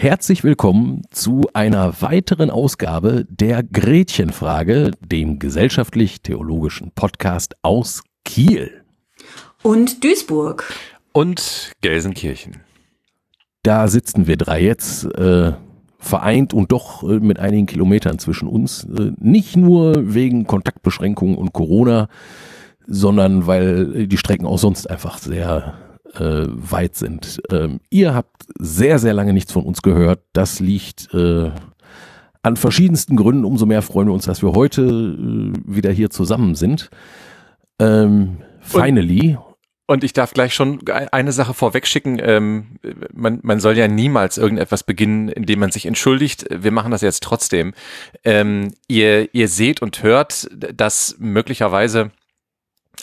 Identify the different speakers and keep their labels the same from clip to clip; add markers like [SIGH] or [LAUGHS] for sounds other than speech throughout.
Speaker 1: herzlich willkommen zu einer weiteren Ausgabe der Gretchenfrage, dem gesellschaftlich-theologischen Podcast aus Kiel.
Speaker 2: Und Duisburg.
Speaker 3: Und Gelsenkirchen.
Speaker 1: Da sitzen wir drei jetzt. Äh, vereint und doch äh, mit einigen Kilometern zwischen uns. Äh, nicht nur wegen Kontaktbeschränkungen und Corona, sondern weil die Strecken auch sonst einfach sehr äh, weit sind. Ähm, ihr habt sehr, sehr lange nichts von uns gehört. Das liegt äh, an verschiedensten Gründen. Umso mehr freuen wir uns, dass wir heute äh, wieder hier zusammen sind. Ähm, finally.
Speaker 3: Und ich darf gleich schon eine Sache vorwegschicken. Ähm, man, man soll ja niemals irgendetwas beginnen, indem man sich entschuldigt. Wir machen das jetzt trotzdem. Ähm, ihr, ihr seht und hört, dass möglicherweise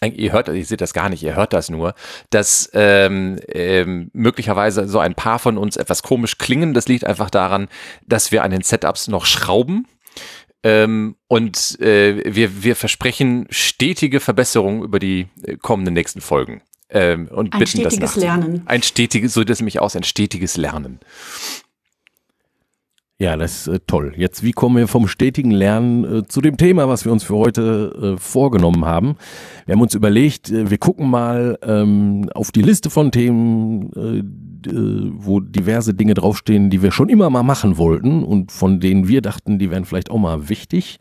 Speaker 3: ihr hört, ihr seht das gar nicht, ihr hört das nur, dass ähm, ähm, möglicherweise so ein paar von uns etwas komisch klingen. Das liegt einfach daran, dass wir an den Setups noch schrauben. Ähm, und äh, wir, wir versprechen stetige Verbesserungen über die äh, kommenden nächsten Folgen. Ähm, und
Speaker 2: ein
Speaker 3: bitten
Speaker 2: stetiges
Speaker 3: das
Speaker 2: Lernen.
Speaker 3: Ein stetiges, so das nämlich aus, ein stetiges Lernen.
Speaker 1: Ja, das ist äh, toll. Jetzt, wie kommen wir vom stetigen Lernen äh, zu dem Thema, was wir uns für heute äh, vorgenommen haben? Wir haben uns überlegt, äh, wir gucken mal ähm, auf die Liste von Themen, äh, wo diverse Dinge draufstehen, die wir schon immer mal machen wollten und von denen wir dachten, die wären vielleicht auch mal wichtig.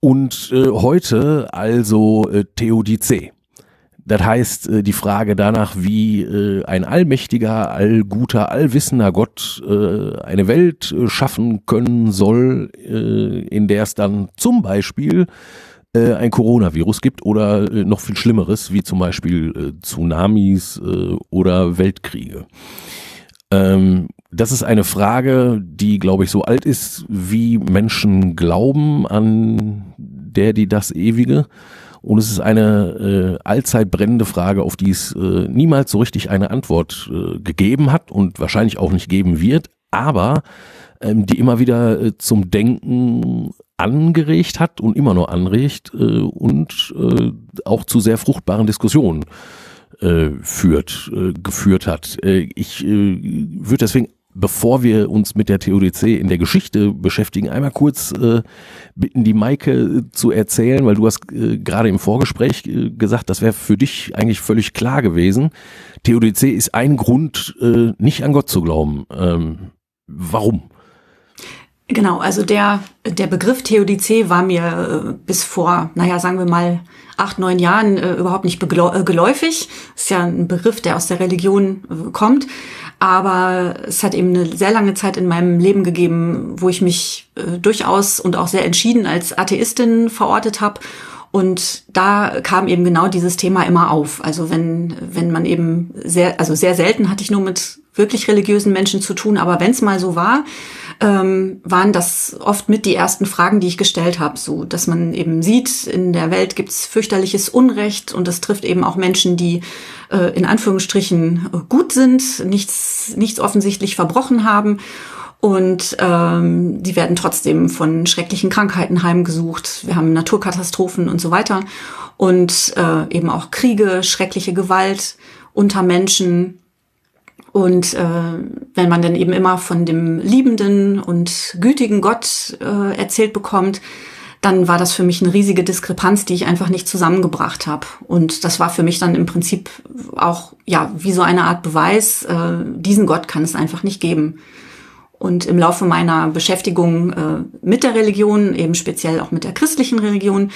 Speaker 1: Und äh, heute also äh, Theodizee. Das heißt, äh, die Frage danach, wie äh, ein allmächtiger, allguter, allwissender Gott äh, eine Welt schaffen können soll, in der es dann zum Beispiel ein Coronavirus gibt oder noch viel Schlimmeres, wie zum Beispiel Tsunamis oder Weltkriege. Ähm, das ist eine Frage, die, glaube ich, so alt ist, wie Menschen glauben an der, die das Ewige. Und es ist eine äh, allzeit brennende Frage, auf die es äh, niemals so richtig eine Antwort äh, gegeben hat und wahrscheinlich auch nicht geben wird, aber ähm, die immer wieder äh, zum Denken angeregt hat und immer noch anregt äh, und äh, auch zu sehr fruchtbaren Diskussionen äh, führt, äh, geführt hat. Äh, ich äh, würde deswegen bevor wir uns mit der TODC in der Geschichte beschäftigen, einmal kurz äh, bitten, die Maike äh, zu erzählen, weil du hast äh, gerade im Vorgespräch äh, gesagt, das wäre für dich eigentlich völlig klar gewesen. TODC ist ein Grund, äh, nicht an Gott zu glauben. Ähm, warum?
Speaker 2: Genau, also der, der Begriff Theodizee war mir äh, bis vor, naja, sagen wir mal, acht, neun Jahren äh, überhaupt nicht äh, geläufig. Ist ja ein Begriff, der aus der Religion äh, kommt. Aber es hat eben eine sehr lange Zeit in meinem Leben gegeben, wo ich mich durchaus und auch sehr entschieden als Atheistin verortet habe. Und da kam eben genau dieses Thema immer auf. Also wenn, wenn man eben sehr, also sehr selten hatte ich nur mit wirklich religiösen Menschen zu tun, aber wenn es mal so war, ähm, waren das oft mit die ersten Fragen, die ich gestellt habe, so dass man eben sieht, in der Welt gibt's fürchterliches Unrecht und es trifft eben auch Menschen, die äh, in Anführungsstrichen äh, gut sind, nichts, nichts offensichtlich verbrochen haben. Und ähm, die werden trotzdem von schrecklichen Krankheiten heimgesucht. Wir haben Naturkatastrophen und so weiter. Und äh, eben auch Kriege, schreckliche Gewalt unter Menschen, und äh, wenn man dann eben immer von dem liebenden und gütigen Gott äh, erzählt bekommt, dann war das für mich eine riesige Diskrepanz, die ich einfach nicht zusammengebracht habe. Und das war für mich dann im Prinzip auch ja wie so eine Art Beweis, äh, diesen Gott kann es einfach nicht geben. Und im Laufe meiner Beschäftigung äh, mit der Religion, eben speziell auch mit der christlichen Religion,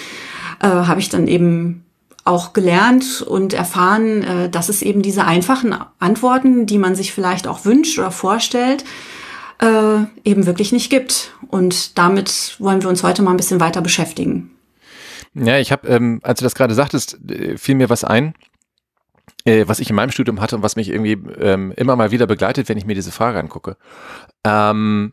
Speaker 2: äh, habe ich dann eben auch gelernt und erfahren, äh, dass es eben diese einfachen Antworten, die man sich vielleicht auch wünscht oder vorstellt, äh, eben wirklich nicht gibt. Und damit wollen wir uns heute mal ein bisschen weiter beschäftigen.
Speaker 3: Ja, ich habe, ähm, als du das gerade sagtest, äh, fiel mir was ein, äh, was ich in meinem Studium hatte und was mich irgendwie ähm, immer mal wieder begleitet, wenn ich mir diese Frage angucke. Ähm,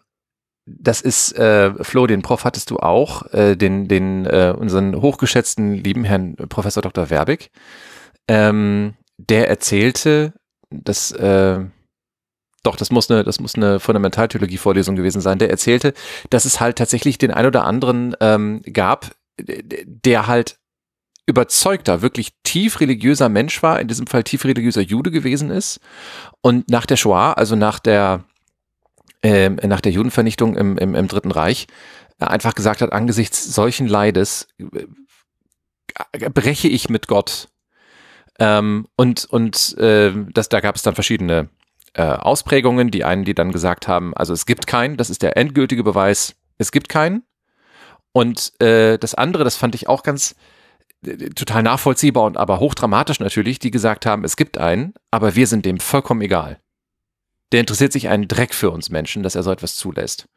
Speaker 3: das ist, äh, Flo, den Prof hattest du auch, äh, den, den, äh, unseren hochgeschätzten lieben Herrn Professor Dr. Werbig. Ähm, der erzählte, dass, äh, doch, das muss eine, das muss eine Fundamentaltheologie-Vorlesung gewesen sein. Der erzählte, dass es halt tatsächlich den ein oder anderen ähm, gab, der halt überzeugter, wirklich tief religiöser Mensch war, in diesem Fall tief religiöser Jude gewesen ist und nach der Shoah, also nach der äh, nach der Judenvernichtung im, im, im Dritten Reich, äh, einfach gesagt hat, angesichts solchen Leides äh, breche ich mit Gott. Ähm, und und äh, das, da gab es dann verschiedene äh, Ausprägungen. Die einen, die dann gesagt haben, also es gibt keinen, das ist der endgültige Beweis, es gibt keinen. Und äh, das andere, das fand ich auch ganz äh, total nachvollziehbar und aber hochdramatisch natürlich, die gesagt haben, es gibt einen, aber wir sind dem vollkommen egal. Der interessiert sich einen Dreck für uns Menschen, dass er so etwas zulässt.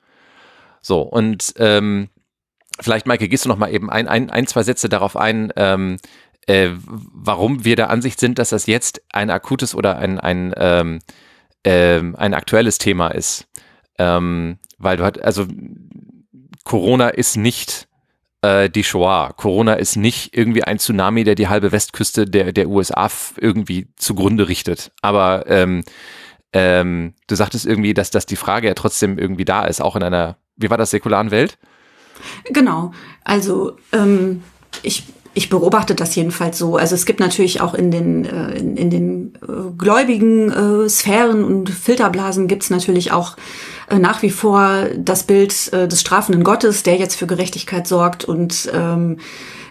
Speaker 3: So, und ähm, vielleicht, Maike, gehst du noch mal eben ein, ein, ein zwei Sätze darauf ein, ähm, äh, warum wir der Ansicht sind, dass das jetzt ein akutes oder ein, ein, ähm, äh, ein aktuelles Thema ist. Ähm, weil du halt, also Corona ist nicht äh, die Shoah. Corona ist nicht irgendwie ein Tsunami, der die halbe Westküste der, der USA irgendwie zugrunde richtet. Aber ähm, ähm, du sagtest irgendwie, dass, dass die Frage ja trotzdem irgendwie da ist, auch in einer, wie war das, säkularen Welt?
Speaker 2: Genau. Also ähm, ich ich beobachte das jedenfalls so. Also es gibt natürlich auch in den, äh, in, in den äh, gläubigen äh, Sphären und Filterblasen gibt es natürlich auch äh, nach wie vor das Bild äh, des strafenden Gottes, der jetzt für Gerechtigkeit sorgt und ähm,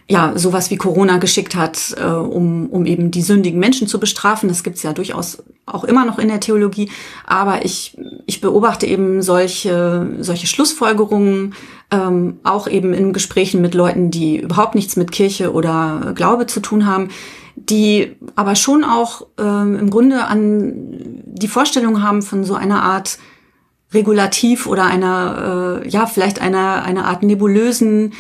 Speaker 2: ja, sowas wie Corona geschickt hat, äh, um, um eben die sündigen Menschen zu bestrafen. Das gibt's ja durchaus auch immer noch in der Theologie. Aber ich, ich beobachte eben solche, solche Schlussfolgerungen ähm, auch eben in Gesprächen mit Leuten, die überhaupt nichts mit Kirche oder Glaube zu tun haben, die aber schon auch ähm, im Grunde an die Vorstellung haben von so einer Art Regulativ oder einer, äh, ja, vielleicht einer, einer Art nebulösen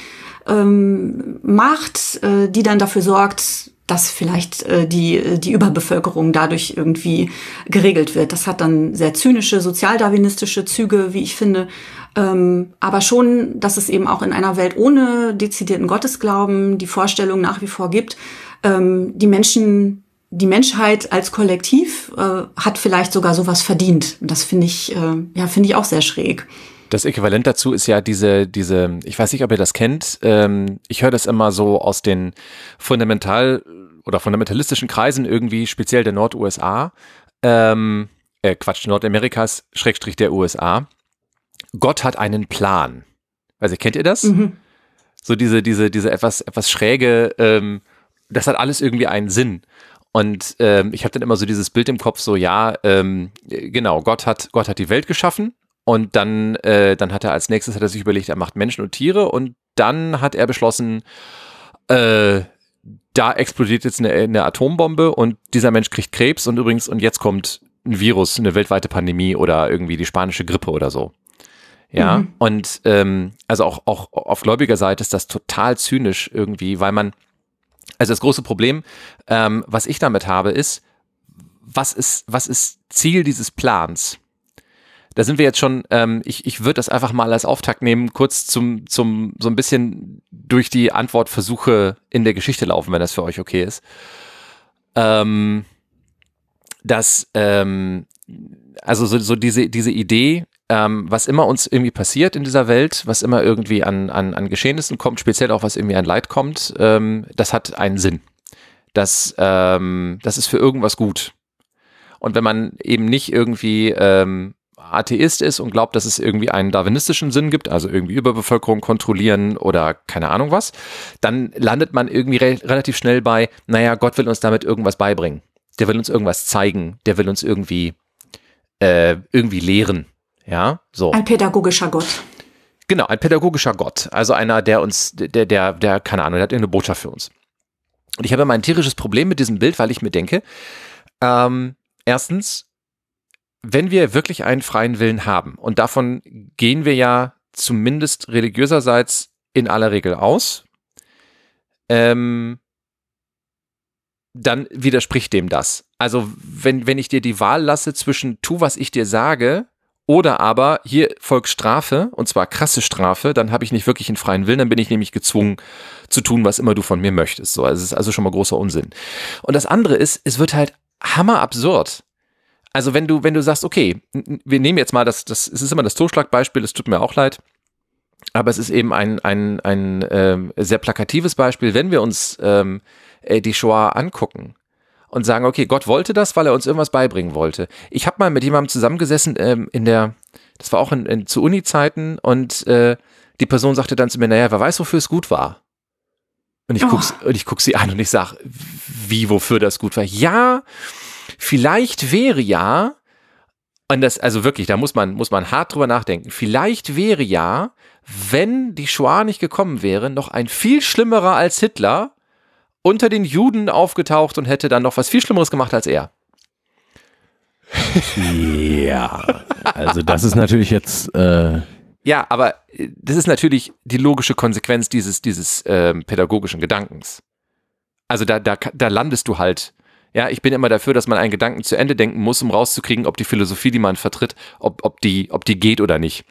Speaker 2: ähm, Macht, äh, die dann dafür sorgt, dass vielleicht äh, die, die Überbevölkerung dadurch irgendwie geregelt wird. Das hat dann sehr zynische, sozialdarwinistische Züge, wie ich finde. Ähm, aber schon, dass es eben auch in einer Welt ohne dezidierten Gottesglauben die Vorstellung nach wie vor gibt, ähm, die Menschen, die Menschheit als Kollektiv äh, hat vielleicht sogar sowas verdient. Das finde ich, äh, ja, finde ich auch sehr schräg.
Speaker 3: Das Äquivalent dazu ist ja diese, diese, ich weiß nicht, ob ihr das kennt, ähm, ich höre das immer so aus den fundamental oder fundamentalistischen Kreisen irgendwie, speziell der Nord-USA, ähm, äh, Quatsch, Nordamerikas, Schrägstrich der USA. Gott hat einen Plan. Also kennt ihr das? Mhm. So diese, diese, diese etwas, etwas schräge, ähm, das hat alles irgendwie einen Sinn. Und ähm, ich habe dann immer so dieses Bild im Kopf, so ja, ähm, genau, Gott hat, Gott hat die Welt geschaffen und dann, äh, dann hat er als nächstes hat er sich überlegt, er macht Menschen und Tiere und dann hat er beschlossen, äh, da explodiert jetzt eine, eine Atombombe und dieser Mensch kriegt Krebs und übrigens, und jetzt kommt ein Virus, eine weltweite Pandemie oder irgendwie die spanische Grippe oder so. Ja, mhm. und ähm, also auch, auch auf gläubiger Seite ist das total zynisch irgendwie, weil man, also das große Problem, ähm, was ich damit habe, ist, was ist, was ist Ziel dieses Plans? Da sind wir jetzt schon, ähm, ich, ich würde das einfach mal als Auftakt nehmen, kurz zum, zum so ein bisschen durch die Antwortversuche in der Geschichte laufen, wenn das für euch okay ist. Ähm, dass, ähm, also so, so diese, diese Idee, ähm, was immer uns irgendwie passiert in dieser Welt, was immer irgendwie an, an, an Geschehnissen kommt, speziell auch was irgendwie an Leid kommt, ähm, das hat einen Sinn. Das, ähm, das ist für irgendwas gut. Und wenn man eben nicht irgendwie ähm, Atheist ist und glaubt, dass es irgendwie einen darwinistischen Sinn gibt, also irgendwie Überbevölkerung kontrollieren oder keine Ahnung was, dann landet man irgendwie re relativ schnell bei, naja, Gott will uns damit irgendwas beibringen. Der will uns irgendwas zeigen, der will uns irgendwie, äh, irgendwie lehren. Ja, so.
Speaker 2: Ein pädagogischer Gott.
Speaker 3: Genau, ein pädagogischer Gott. Also einer, der uns, der, der, der, keine Ahnung, der hat irgendeine Botschaft für uns. Und ich habe immer ein tierisches Problem mit diesem Bild, weil ich mir denke, ähm, erstens, wenn wir wirklich einen freien Willen haben, und davon gehen wir ja zumindest religiöserseits in aller Regel aus, ähm, dann widerspricht dem das. Also wenn, wenn ich dir die Wahl lasse zwischen tu, was ich dir sage, Oder aber hier folgt Strafe, und zwar krasse Strafe, dann habe ich nicht wirklich einen freien Willen, dann bin ich nämlich gezwungen zu tun, was immer du von mir möchtest. So, also es ist also schon mal großer Unsinn. Und das andere ist, es wird halt hammerabsurd. Also wenn du, wenn du sagst, okay, wir nehmen jetzt mal das, das, es ist immer das Totschlagbeispiel, es tut mir auch leid, aber es ist eben ein, ein, ein äh, sehr plakatives Beispiel, wenn wir uns ähm, äh, die Shoah angucken und sagen, okay, Gott wollte das, weil er uns irgendwas beibringen wollte. Ich habe mal mit jemandem zusammengesessen ähm, in der, das war auch in, in, zu Uni-Zeiten und äh, die Person sagte dann zu mir, naja, wer weiß, wofür es gut war. Und ich, oh. guck's, und ich guck sie an und ich sag, wie, wofür das gut war? Ja, vielleicht wäre ja, und das, also wirklich, da muss man, muss man hart drüber nachdenken, vielleicht wäre ja, wenn die Shoah nicht gekommen wäre, noch ein viel schlimmerer als Hitler unter den Juden aufgetaucht und hätte dann noch was viel Schlimmeres gemacht als er. [LAUGHS]
Speaker 1: Ja, also das ist natürlich jetzt. Äh
Speaker 3: ja, aber äh, das ist natürlich die logische Konsequenz dieses, dieses ähm, pädagogischen Gedankens. Also da, da, da landest du halt. Ja, ich bin immer dafür, dass man einen Gedanken zu Ende denken muss, um rauszukriegen, ob die Philosophie, die man vertritt, ob, ob, die, ob die geht oder nicht.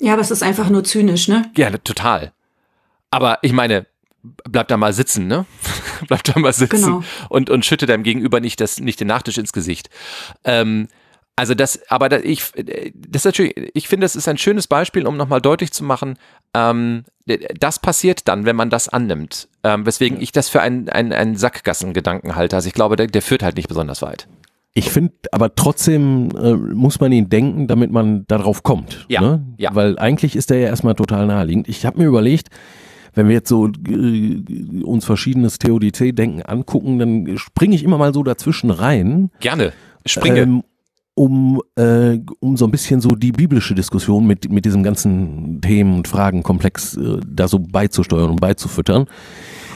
Speaker 2: Ja, aber es ist einfach nur zynisch, ne?
Speaker 3: Ja, total. Aber ich meine, bleib da mal sitzen, ne? [LAUGHS] bleib da mal sitzen genau. und, und schütte deinem Gegenüber nicht, das, nicht den Nachtisch ins Gesicht. Ähm, also das, aber da, ich, das natürlich, ich finde, das ist ein schönes Beispiel, um nochmal deutlich zu machen, ähm, das passiert dann, wenn man das annimmt. Ähm, weswegen ich das für einen, einen, einen Sackgassengedanken halte. Also ich glaube, der, der führt halt nicht besonders weit.
Speaker 1: Ich finde, aber trotzdem äh, muss man ihn denken, damit man darauf kommt.
Speaker 3: Ja,
Speaker 1: ne?
Speaker 3: ja.
Speaker 1: Weil eigentlich ist er ja erstmal total naheliegend. Ich habe mir überlegt, wenn wir jetzt so äh, uns verschiedenes Theodizee-Denken angucken, dann springe ich immer mal so dazwischen rein.
Speaker 3: Gerne, springe.
Speaker 1: Ähm, um, äh, um so ein bisschen so die biblische Diskussion mit, mit diesem ganzen Themen- und Fragenkomplex äh, da so beizusteuern und beizufüttern.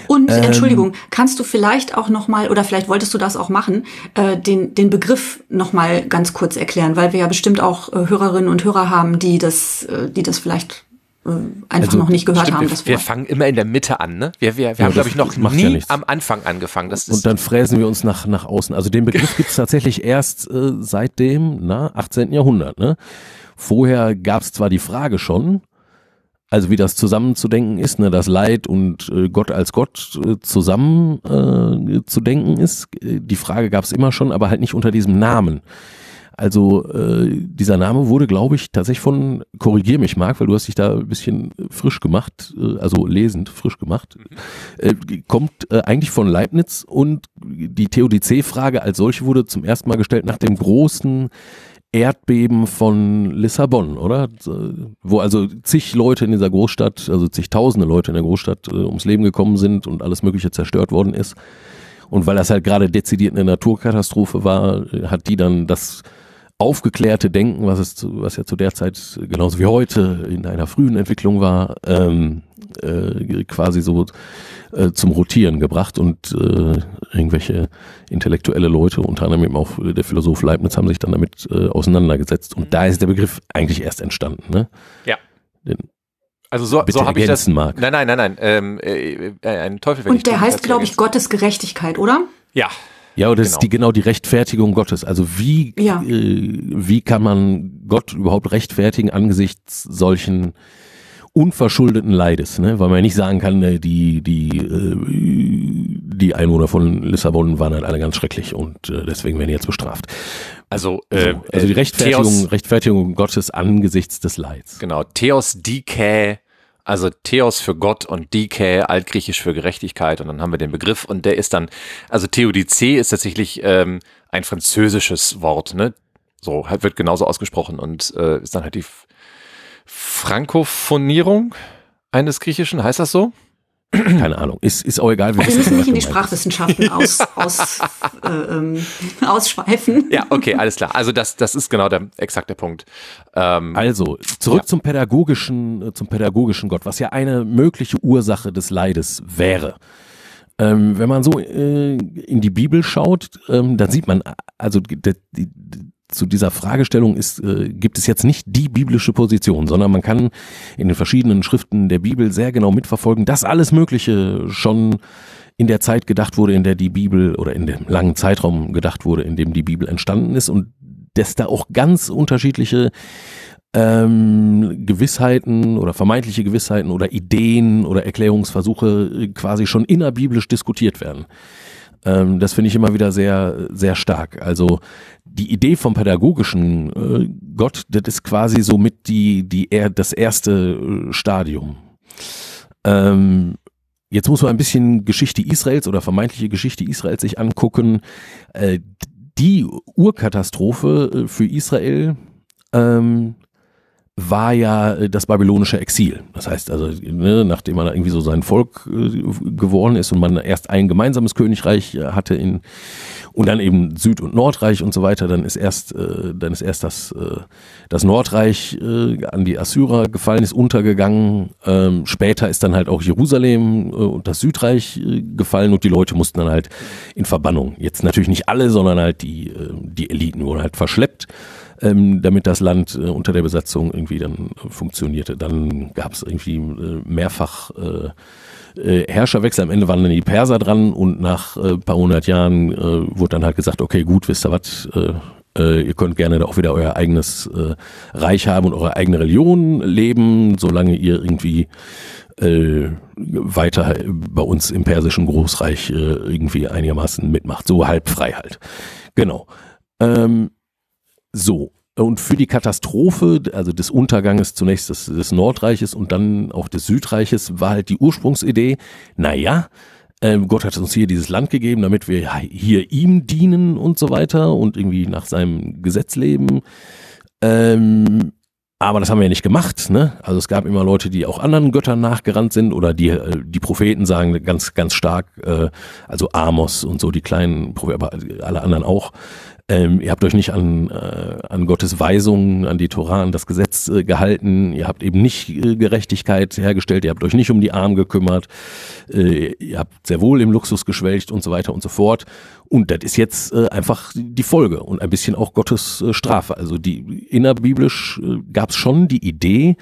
Speaker 2: Und ähm, Entschuldigung, kannst du vielleicht auch noch mal oder vielleicht wolltest du das auch machen, äh, den den Begriff noch mal ganz kurz erklären, weil wir ja bestimmt auch äh, Hörerinnen und Hörer haben, die das äh, die das vielleicht einfach also, noch nicht gehört stimmt, haben.
Speaker 3: Wir, wir, fangen immer in der Mitte an, ne? Wir, wir, wir ja, haben, glaube ich, noch nie ja am Anfang angefangen. Das
Speaker 1: und dann fräsen wir uns nach, nach außen. Also den Begriff gibt es [LAUGHS] tatsächlich erst äh, seit dem na, 18. Jahrhundert. Ne? Vorher gab es zwar die Frage schon, also wie das zusammenzudenken ist, ne, das Leid und äh, Gott als Gott äh, zusammen äh, zu denken ist. Die Frage gab es immer schon, aber halt nicht unter diesem Namen. Also äh, dieser Name wurde, glaube ich, tatsächlich von, korrigier mich Marc, weil du hast dich da ein bisschen frisch gemacht, äh, also lesend frisch gemacht, äh, kommt äh, eigentlich von Leibniz und die Theodizee-Frage als solche wurde zum ersten Mal gestellt nach dem großen Erdbeben von Lissabon, oder? Wo also zig Leute in dieser Großstadt, also zigtausende Leute in der Großstadt äh, ums Leben gekommen sind und alles Mögliche zerstört worden ist. Und weil das halt gerade dezidiert eine Naturkatastrophe war, hat die dann das aufgeklärte Denken, was es zu, was ja zu der Zeit genauso wie heute in einer frühen Entwicklung war, ähm, äh, quasi so äh, zum Rotieren gebracht und äh, irgendwelche intellektuelle Leute, unter anderem eben auch der Philosoph Leibniz, haben sich dann damit äh, auseinandergesetzt. Und da ist der Begriff eigentlich erst entstanden. Ne?
Speaker 3: Ja. Den, also so, so habe ich das. Mag. Nein, nein, nein, nein. Ähm, äh, äh, ein Teufel.
Speaker 2: Und der heißt, glaube ich, Gottes Gerechtigkeit, oder?
Speaker 3: Ja.
Speaker 1: Ja, und das genau. ist die genau die Rechtfertigung Gottes. Also wie ja. äh, wie kann man Gott überhaupt rechtfertigen angesichts solchen unverschuldeten Leides, ne? Weil man ja nicht sagen kann, äh, die die äh, die Einwohner von Lissabon waren halt alle ganz schrecklich und äh, deswegen werden die jetzt bestraft.
Speaker 3: Also, äh,
Speaker 1: so, also die Rechtfertigung Theos, Rechtfertigung Gottes angesichts des Leids.
Speaker 3: Genau, Theos Dike also Theos für Gott und Dike, altgriechisch für Gerechtigkeit. Und dann haben wir den Begriff und der ist dann, also Theodizee ist tatsächlich ähm, ein französisches Wort, ne? So, halt wird genauso ausgesprochen und äh, ist dann halt die Frankophonierung eines Griechischen, heißt das so?
Speaker 1: Keine Ahnung, ist, ist auch egal.
Speaker 2: Wir müssen nicht in die Sprachwissenschaften [LAUGHS] aus, aus, äh, ähm, [LAUGHS] ausschweifen.
Speaker 3: Ja, okay, alles klar. Also das, das ist genau der exakte Punkt.
Speaker 1: Ähm, also zurück ja. zum pädagogischen, äh, zum pädagogischen Gott, was ja eine mögliche Ursache des Leides wäre. Ähm, wenn man so äh, in die Bibel schaut, ähm, dann sieht man, also die, die, zu dieser Fragestellung ist, äh, gibt es jetzt nicht die biblische Position, sondern man kann in den verschiedenen Schriften der Bibel sehr genau mitverfolgen, dass alles Mögliche schon in der Zeit gedacht wurde, in der die Bibel oder in dem langen Zeitraum gedacht wurde, in dem die Bibel entstanden ist und dass da auch ganz unterschiedliche ähm, Gewissheiten oder vermeintliche Gewissheiten oder Ideen oder Erklärungsversuche äh, quasi schon innerbiblisch diskutiert werden. Ähm, das finde ich immer wieder sehr, sehr stark. Also die Idee vom pädagogischen äh, Gott, das ist quasi so mit die, die, er, das erste äh, Stadium. Ähm, Jetzt muss man ein bisschen Geschichte Israels oder vermeintliche Geschichte Israels sich angucken. Äh, die Urkatastrophe äh, für Israel ähm, war ja äh, das babylonische Exil. Das heißt also, ne, nachdem man irgendwie so sein Volk äh, geworden ist und man erst ein gemeinsames Königreich äh, hatte in und dann eben Süd- und Nordreich und so weiter, dann ist erst äh, dann ist erst das äh, das Nordreich äh, an die Assyrer gefallen, ist untergegangen. Ähm, später ist dann halt auch Jerusalem äh, und das Südreich äh, gefallen und die Leute mussten dann halt in Verbannung. Jetzt natürlich nicht alle, sondern halt die äh, die Eliten wurden halt verschleppt ähm, damit das Land äh, unter der Besatzung irgendwie dann funktionierte. Dann gab es irgendwie äh, mehrfach äh, äh, Herrscherwechsel. Am Ende waren dann die Perser dran und nach äh, paar hundert Jahren wurde dann halt gesagt, okay, gut, wisst ihr was, ihr könnt gerne da auch wieder euer eigenes Reich haben und eure eigene Religion leben, solange ihr irgendwie äh, weiter bei uns im persischen Großreich äh, irgendwie einigermaßen mitmacht. So halb frei halt. Genau. Ähm, so. Und für die Katastrophe, also des Unterganges zunächst des, des Nordreiches und dann auch des Südreiches, war halt die Ursprungsidee, naja, ähm, Gott hat uns hier dieses Land gegeben, damit wir hier ihm dienen und so weiter und irgendwie nach seinem Gesetz leben. Ähm, aber das haben wir ja nicht gemacht, ne? Also es gab immer Leute, die auch anderen Göttern nachgerannt sind oder die äh, die Propheten sagen ganz ganz stark, äh, also Amos und so die kleinen Propheten, aber alle anderen auch, ähm, ihr habt euch nicht an, äh, an Gottes Weisungen, an die Torah, an das Gesetz äh, gehalten. Ihr habt eben nicht äh, Gerechtigkeit hergestellt. Ihr habt euch nicht um die Armen gekümmert. Äh, ihr habt sehr wohl im Luxus geschwelgt und so weiter und so fort. Und das ist jetzt äh, einfach die Folge und ein bisschen auch Gottes äh, Strafe. Also die innerbiblisch äh, gab es schon die Idee,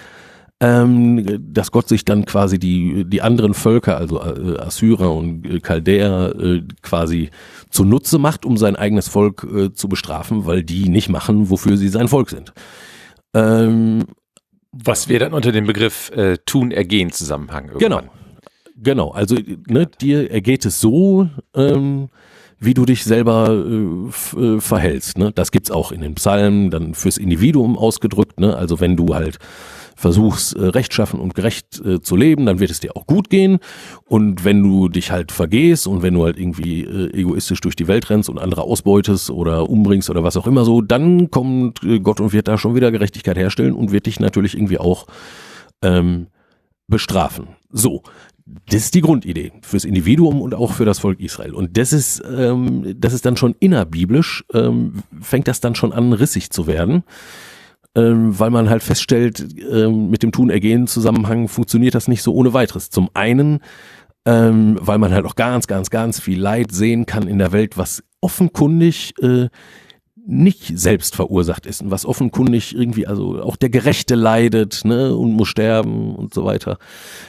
Speaker 1: ähm, dass Gott sich dann quasi die, die anderen Völker, also äh, Assyrer und äh, Chaldäer, äh, quasi zunutze macht, um sein eigenes Volk äh, zu bestrafen, weil die nicht machen, wofür sie sein Volk sind.
Speaker 3: Ähm, Was wir dann unter dem Begriff äh, Tun, Ergehen Zusammenhang
Speaker 1: irgendwann. Genau. Genau, also ne, dir ergeht es so, ähm, wie du dich selber äh, äh, verhältst. Ne? Das gibt's auch in den Psalmen, dann fürs Individuum ausgedrückt. Ne? Also wenn du halt versuchst, äh, rechtschaffen und gerecht äh, zu leben, dann wird es dir auch gut gehen. Und wenn du dich halt vergehst und wenn du halt irgendwie äh, egoistisch durch die Welt rennst und andere ausbeutest oder umbringst oder was auch immer so, dann kommt äh, Gott und wird da schon wieder Gerechtigkeit herstellen und wird dich natürlich irgendwie auch ähm, bestrafen. So, das ist die Grundidee fürs Individuum und auch für das Volk Israel. Und das ist, ähm, das ist dann schon innerbiblisch, ähm, fängt das dann schon an, rissig zu werden ähm, weil man halt feststellt, ähm, mit dem Tun-Ergehen-Zusammenhang funktioniert das nicht so ohne weiteres. Zum einen, ähm, weil man halt auch ganz, ganz, ganz viel Leid sehen kann in der Welt, was offenkundig äh, nicht selbst verursacht ist und was offenkundig irgendwie, also auch der Gerechte leidet ne, und muss sterben und so weiter.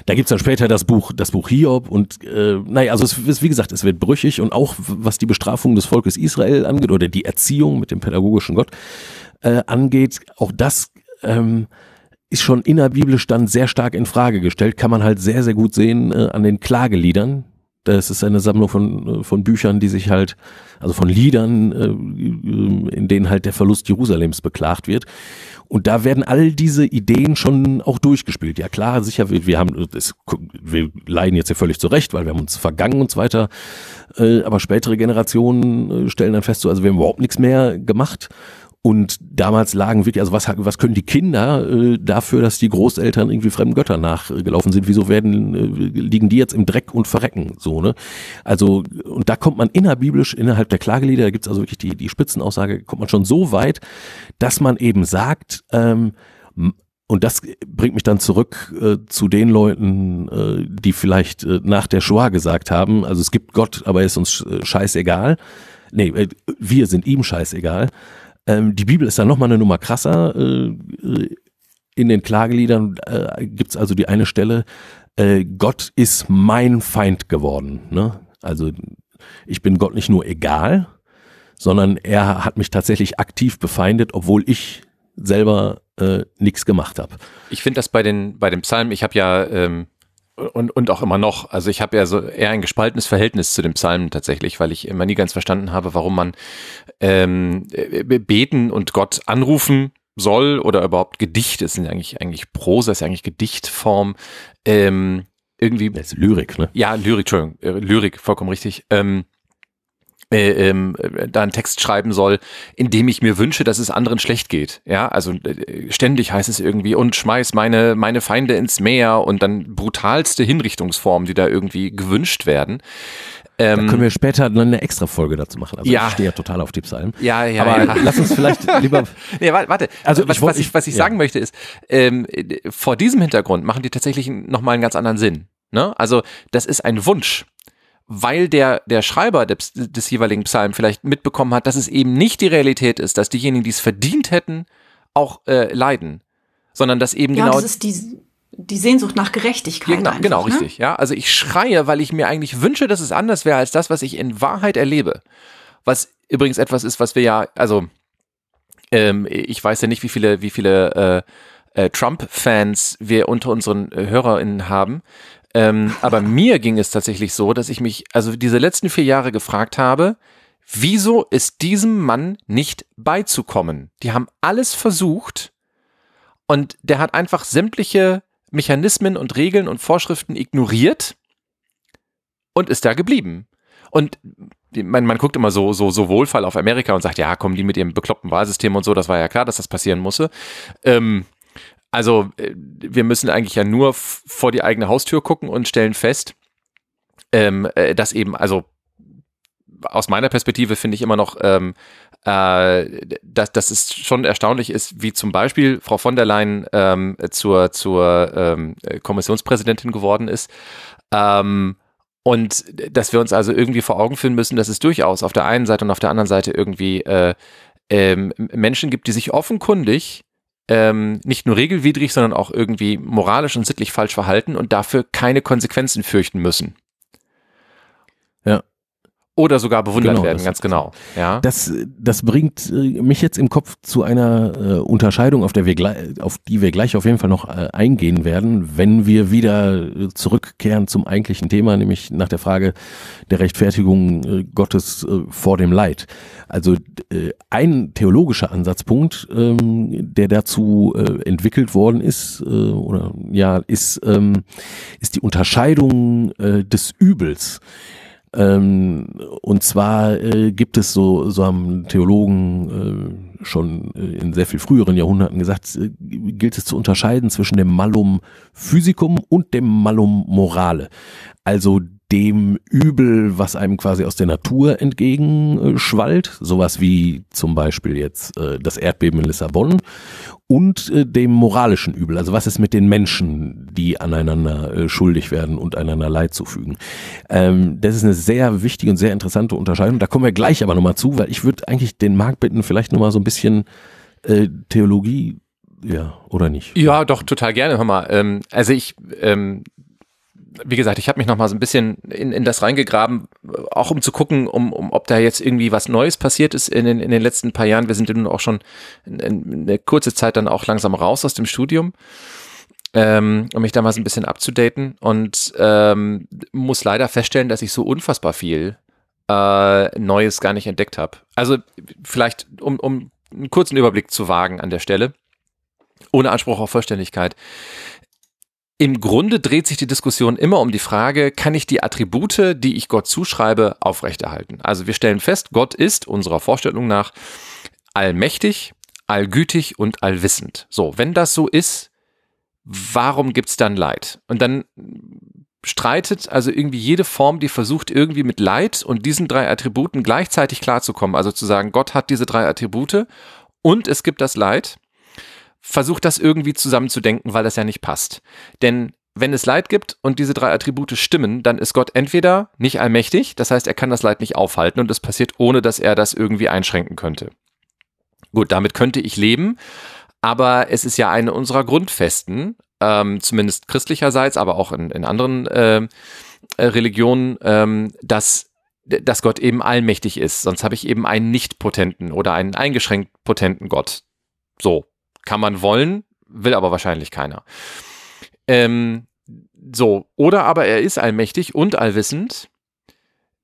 Speaker 1: Da gibt's dann später das Buch, das Buch Hiob und äh, naja, also es ist, wie gesagt, es wird brüchig und auch was die Bestrafung des Volkes Israel angeht oder die Erziehung mit dem pädagogischen Gott, äh, angeht, auch das ähm, ist schon innerbiblisch dann sehr stark in Frage gestellt, kann man halt sehr, sehr gut sehen äh, an den Klageliedern. Das ist eine Sammlung von, äh, von Büchern, die sich halt, also von Liedern, äh, in denen halt der Verlust Jerusalems beklagt wird. Und da werden all diese Ideen schon auch durchgespielt. Ja klar, sicher, wir, wir haben, das, wir leiden jetzt hier völlig zurecht, weil wir haben uns vergangen und so weiter. Äh, aber spätere Generationen äh, stellen dann fest, so, also wir haben überhaupt nichts mehr gemacht. Und damals lagen wirklich, also was, was können die Kinder äh, dafür, dass die Großeltern irgendwie fremden Göttern nachgelaufen sind? Wieso werden, äh, liegen die jetzt im Dreck und verrecken? So, ne? Also, und da kommt man innerbiblisch, innerhalb der Klagelieder, da gibt's also wirklich die, die Spitzenaussage, kommt man schon so weit, dass man eben sagt, ähm, und das bringt mich dann zurück äh, zu den Leuten, äh, die vielleicht äh, nach der Shoah gesagt haben, also es gibt Gott, aber er ist uns äh, scheißegal. Nee, äh, wir sind ihm scheißegal. Ähm, die Bibel ist dann nochmal eine Nummer krasser. Äh, äh, in den Klageliedern äh, gibt also die eine Stelle, äh, Gott ist mein Feind geworden. Ne? Also ich bin Gott nicht nur egal, sondern er hat mich tatsächlich aktiv befeindet, obwohl ich selber äh, nichts gemacht habe.
Speaker 3: Ich finde das bei den bei dem Psalm, ich habe ja ähm, und, und auch immer noch, also ich habe ja so eher ein gespaltenes Verhältnis zu dem Psalmen tatsächlich, weil ich immer nie ganz verstanden habe, warum man ähm, äh, beten und Gott anrufen soll oder überhaupt Gedicht, das sind eigentlich eigentlich Prosa, ist ja eigentlich Gedichtform, ähm, irgendwie.
Speaker 1: Das ist Lyrik, ne?
Speaker 3: Ja, Lyrik, Entschuldigung, äh, Lyrik, vollkommen richtig. Ähm, äh, ähm, da einen Text schreiben soll, in dem ich mir wünsche, dass es anderen schlecht geht. Ja, also äh, ständig heißt es irgendwie und schmeiß meine meine Feinde ins Meer und dann brutalste Hinrichtungsformen, die da irgendwie gewünscht werden.
Speaker 1: Ähm, da können wir später dann eine extra Folge dazu machen. Also
Speaker 3: ja.
Speaker 1: ich stehe ja total auf die Psalmen.
Speaker 3: Ja, ja.
Speaker 1: Aber
Speaker 3: ja.
Speaker 1: lass uns vielleicht [LAUGHS] lieber.
Speaker 3: nee, warte. Also was ich, was ich, was ich
Speaker 1: ja.
Speaker 3: sagen möchte ist, ähm, vor diesem Hintergrund machen die tatsächlich nochmal einen ganz anderen Sinn. Ne? Also das ist ein Wunsch weil der, der Schreiber des, des jeweiligen Psalm vielleicht mitbekommen hat, dass es eben nicht die Realität ist, dass diejenigen, die es verdient hätten, auch äh, leiden, sondern dass eben
Speaker 2: ja,
Speaker 3: genau.
Speaker 2: Das ist die, die Sehnsucht nach Gerechtigkeit.
Speaker 3: Genau,
Speaker 2: einfach,
Speaker 3: genau
Speaker 2: ne?
Speaker 3: richtig. Ja, also ich schreie, weil ich mir eigentlich wünsche, dass es anders wäre als das, was ich in Wahrheit erlebe. Was übrigens etwas ist, was wir ja, also ähm, ich weiß ja nicht, wie viele, wie viele äh, äh, Trump-Fans wir unter unseren äh, HörerInnen haben. Ähm, aber mir ging es tatsächlich so, dass ich mich also diese letzten vier Jahre gefragt habe, wieso ist diesem Mann nicht beizukommen? Die haben alles versucht und der hat einfach sämtliche Mechanismen und Regeln und Vorschriften ignoriert und ist da geblieben. Und man, man guckt immer so, so, so Wohlfall auf Amerika und sagt, ja, kommen die mit ihrem bekloppten Wahlsystem und so, das war ja klar, dass das passieren musste. Ähm, also äh, wir müssen eigentlich ja nur vor die eigene Haustür gucken und stellen fest, ähm, äh, dass eben, also aus meiner Perspektive finde ich immer noch, ähm, äh, dass, dass es schon erstaunlich ist, wie zum Beispiel Frau von der Leyen ähm, zur, zur ähm, Kommissionspräsidentin geworden ist. Ähm, und dass wir uns also irgendwie vor Augen führen müssen, dass es durchaus auf der einen Seite und auf der anderen Seite irgendwie äh, ähm, Menschen gibt, die sich offenkundig ähm, nicht nur regelwidrig, sondern auch irgendwie moralisch und sittlich falsch verhalten und dafür keine Konsequenzen fürchten müssen. Oder sogar bewundert
Speaker 1: Genau,
Speaker 3: werden, ganz genau. Ja.
Speaker 1: Das, das bringt äh, mich jetzt im Kopf zu einer äh, Unterscheidung, auf, der wir gleich, auf die wir gleich auf jeden Fall noch äh, eingehen werden, wenn wir wieder äh, zurückkehren zum eigentlichen Thema, nämlich nach der Frage der Rechtfertigung äh, Gottes äh, vor dem Leid. Also äh, ein theologischer Ansatzpunkt, ähm, der dazu äh, entwickelt worden ist, äh, oder ja, ist, ähm, ist die Unterscheidung äh, des Übels. Ähm, und zwar äh, gibt es so, so haben Theologen äh, schon äh, in sehr viel früheren Jahrhunderten gesagt, äh, gilt es zu unterscheiden zwischen dem Malum physicum und dem Malum morale. Also dem Übel, was einem quasi aus der Natur entgegenschwallt, sowas wie zum Beispiel jetzt äh, das Erdbeben in Lissabon, und äh, dem moralischen Übel, also was ist mit den Menschen, die aneinander äh, schuldig werden und einander Leid zufügen. Ähm, das ist eine sehr wichtige und sehr interessante Unterscheidung. Da kommen wir gleich aber nochmal zu, weil ich würde eigentlich den Marc bitten, vielleicht nochmal so ein bisschen äh, Theologie, ja, oder nicht?
Speaker 3: Ja, doch, total gerne. Hör mal, ähm, also ich, ähm, wie gesagt, ich habe mich noch mal so ein bisschen in, in das reingegraben, auch um zu gucken, um, um ob da jetzt irgendwie was Neues passiert ist in den, in den letzten paar Jahren. Wir sind ja nun auch schon in, in eine kurze Zeit dann auch langsam raus aus dem Studium, ähm, um mich da mal so ein bisschen abzudaten und ähm, muss leider feststellen, dass ich so unfassbar viel äh, Neues gar nicht entdeckt habe. Also vielleicht, um, um einen kurzen Überblick zu wagen an der Stelle, ohne Anspruch auf Vollständigkeit. Im Grunde dreht sich die Diskussion immer um die Frage, kann ich die Attribute, die ich Gott zuschreibe, aufrechterhalten? Also wir stellen fest, Gott ist unserer Vorstellung nach allmächtig, allgütig und allwissend. So, wenn das so ist, warum gibt's dann Leid? Und dann streitet also irgendwie jede Form, die versucht irgendwie mit Leid und diesen drei Attributen gleichzeitig klarzukommen. Also zu sagen, Gott hat diese drei Attribute und es gibt das Leid versucht das irgendwie zusammenzudenken, weil das ja nicht passt. Denn wenn es Leid gibt und diese drei Attribute stimmen, dann ist Gott entweder nicht allmächtig, das heißt, er kann das Leid nicht aufhalten und es passiert, ohne dass er das irgendwie einschränken könnte. Gut, damit könnte ich leben, aber es ist ja eine unserer Grundfesten, ähm, zumindest christlicherseits, aber auch in, in anderen äh, Religionen, ähm, dass dass Gott eben allmächtig ist. Sonst habe ich eben einen nicht potenten oder einen eingeschränkt potenten Gott. So, kann man wollen, will aber wahrscheinlich keiner. Ähm, so, oder aber er ist allmächtig und allwissend,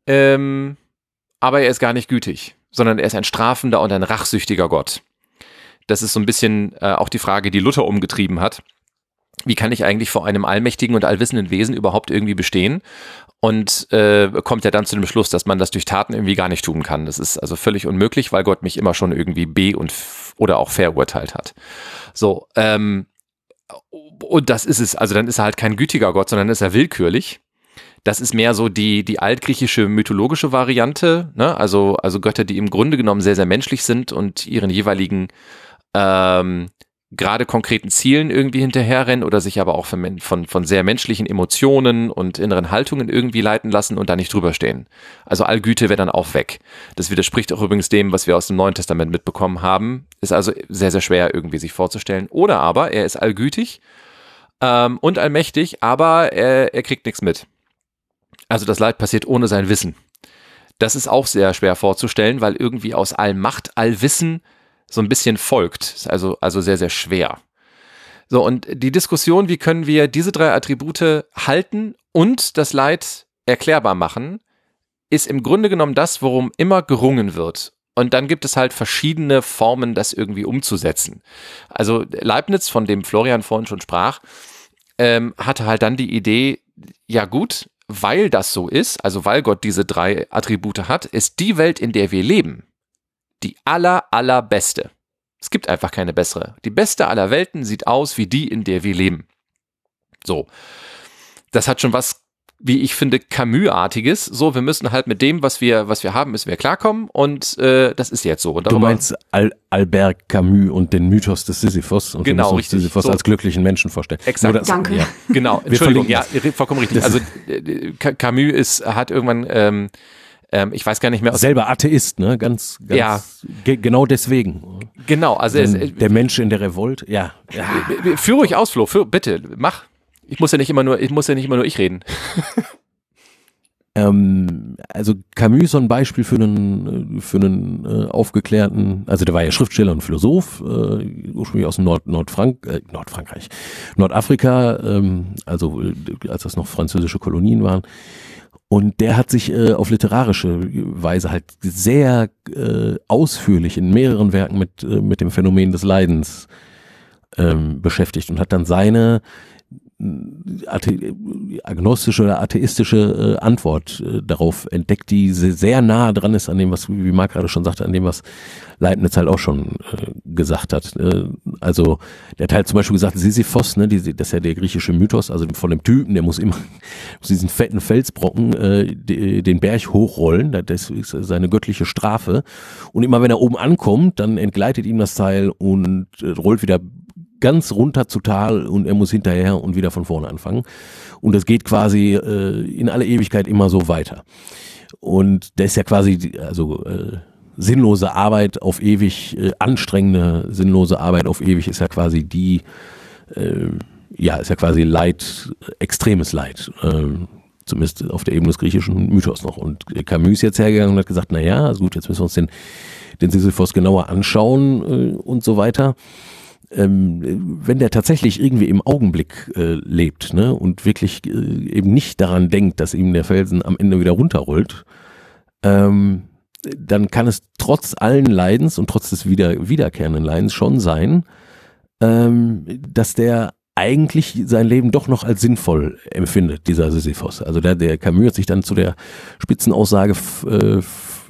Speaker 3: ähm, aber er ist gar nicht gütig, sondern er ist ein strafender und ein rachsüchtiger Gott. Das ist so ein bisschen äh, auch die Frage, die Luther umgetrieben hat. Wie kann ich eigentlich vor einem allmächtigen und allwissenden Wesen überhaupt irgendwie bestehen? Und äh, kommt ja dann zu dem Schluss, dass man das durch Taten irgendwie gar nicht tun kann. Das ist also völlig unmöglich, weil Gott mich immer schon irgendwie be- und oder auch verurteilt hat. So, ähm, und das ist es. Also dann ist er halt kein gütiger Gott, sondern ist er willkürlich. Das ist mehr so die, die altgriechische mythologische Variante, ne? also, also Götter, die im Grunde genommen sehr, sehr menschlich sind und ihren jeweiligen ähm, gerade konkreten Zielen irgendwie hinterherrennen oder sich aber auch von, von, von sehr menschlichen Emotionen und inneren Haltungen irgendwie leiten lassen und da nicht drüber stehen. Also Allgüte wäre dann auch weg. Das widerspricht auch übrigens dem, was wir aus dem Neuen Testament mitbekommen haben. Ist also sehr, sehr schwer irgendwie sich vorzustellen. Oder aber er ist allgütig ähm, und allmächtig, aber er, er kriegt nichts mit. Also das Leid passiert ohne sein Wissen. Das ist auch sehr schwer vorzustellen, weil irgendwie aus Allmacht, Allwissen so ein bisschen folgt. Also, also sehr, sehr schwer. So, und die Diskussion, wie können wir diese drei Attribute halten und das Leid erklärbar machen, ist im Grunde genommen das, worum immer gerungen wird. Und dann gibt es halt verschiedene Formen, das irgendwie umzusetzen. Also Leibniz, von dem Florian vorhin schon sprach, ähm, hatte halt dann die Idee, ja gut, weil das so ist, also weil Gott diese drei Attribute hat, ist die Welt, in der wir leben, die aller, allerbeste. Es gibt einfach keine bessere. Die beste aller Welten sieht aus wie die, in der wir leben. So. Das hat schon was, wie ich finde, Camus-artiges. So, wir müssen halt mit dem, was wir, was wir haben, müssen wir klarkommen und äh, das ist jetzt so. Und
Speaker 1: du meinst Al Albert Camus und den Mythos des Sisyphos und
Speaker 3: genau,
Speaker 1: wir
Speaker 3: richtig.
Speaker 1: Sisyphos
Speaker 3: so.
Speaker 1: als glücklichen Menschen vorstellen.
Speaker 3: Exakt.
Speaker 2: Das, Danke.
Speaker 3: Ja. Genau, Entschuldigung, ja, vollkommen richtig. Also äh, Camus ist, hat irgendwann ähm, ähm, ich weiß gar nicht mehr.
Speaker 1: Selber Atheist, ne? Ganz, ganz
Speaker 3: ja.
Speaker 1: Ge genau deswegen.
Speaker 3: Genau, also
Speaker 1: es, der Mensch in der Revolt, ja. ja.
Speaker 3: Führ ruhig aus, Flo, für, bitte, mach. Ich muss ja nicht immer nur, ich muss ja nicht immer nur ich reden.
Speaker 1: ähm, also Camus ist so ein Beispiel für einen, für einen äh, aufgeklärten, also der war ja Schriftsteller und Philosoph, äh, ursprünglich aus Nord, Nordfrank, äh, Nordfrankreich, Nordafrika, ähm, also äh, als das noch französische Kolonien waren. Und der hat sich äh, auf literarische Weise halt sehr äh, ausführlich in mehreren Werken mit, äh, mit dem Phänomen des Leidens ähm, beschäftigt und hat dann seine agnostische oder atheistische äh, Antwort äh, darauf entdeckt, die sehr nah dran ist an dem, was, wie Marc gerade schon sagte, an dem, was Leibniz halt auch schon äh, gesagt hat. Äh, also der hat halt zum Beispiel gesagt, Sisyphos, ne, die, das ist ja der griechische Mythos, also von dem Typen, der muss immer [LAUGHS] muss diesen fetten Felsbrocken äh, die, den Berg hochrollen, das ist seine göttliche Strafe. Und immer wenn er oben ankommt, dann entgleitet ihm das Teil und äh, rollt wieder ganz runter zu Tal und er muss hinterher und wieder von vorne anfangen. Und das geht quasi äh, in alle Ewigkeit immer so weiter. Und das ist ja quasi, also äh, sinnlose Arbeit auf ewig, äh, anstrengende sinnlose Arbeit auf ewig ist ja quasi die, äh, ja, ist ja quasi Leid, extremes Leid. Äh, zumindest auf der Ebene des griechischen Mythos noch. Und Camus ist jetzt hergegangen und hat gesagt, na ja, also gut, jetzt müssen wir uns den, den Sisyphos genauer anschauen äh, und so weiter ähm, wenn der tatsächlich irgendwie im Augenblick äh, lebt ne, und wirklich äh, eben nicht daran denkt, dass ihm der Felsen am Ende wieder runterrollt, ähm, dann kann es trotz allen Leidens und trotz des wieder, wiederkehrenden Leidens schon sein, ähm, dass der eigentlich sein Leben doch noch als sinnvoll empfindet, dieser Sisyphos. Also der, der Camus hat sich dann zu der Spitzenaussage äh,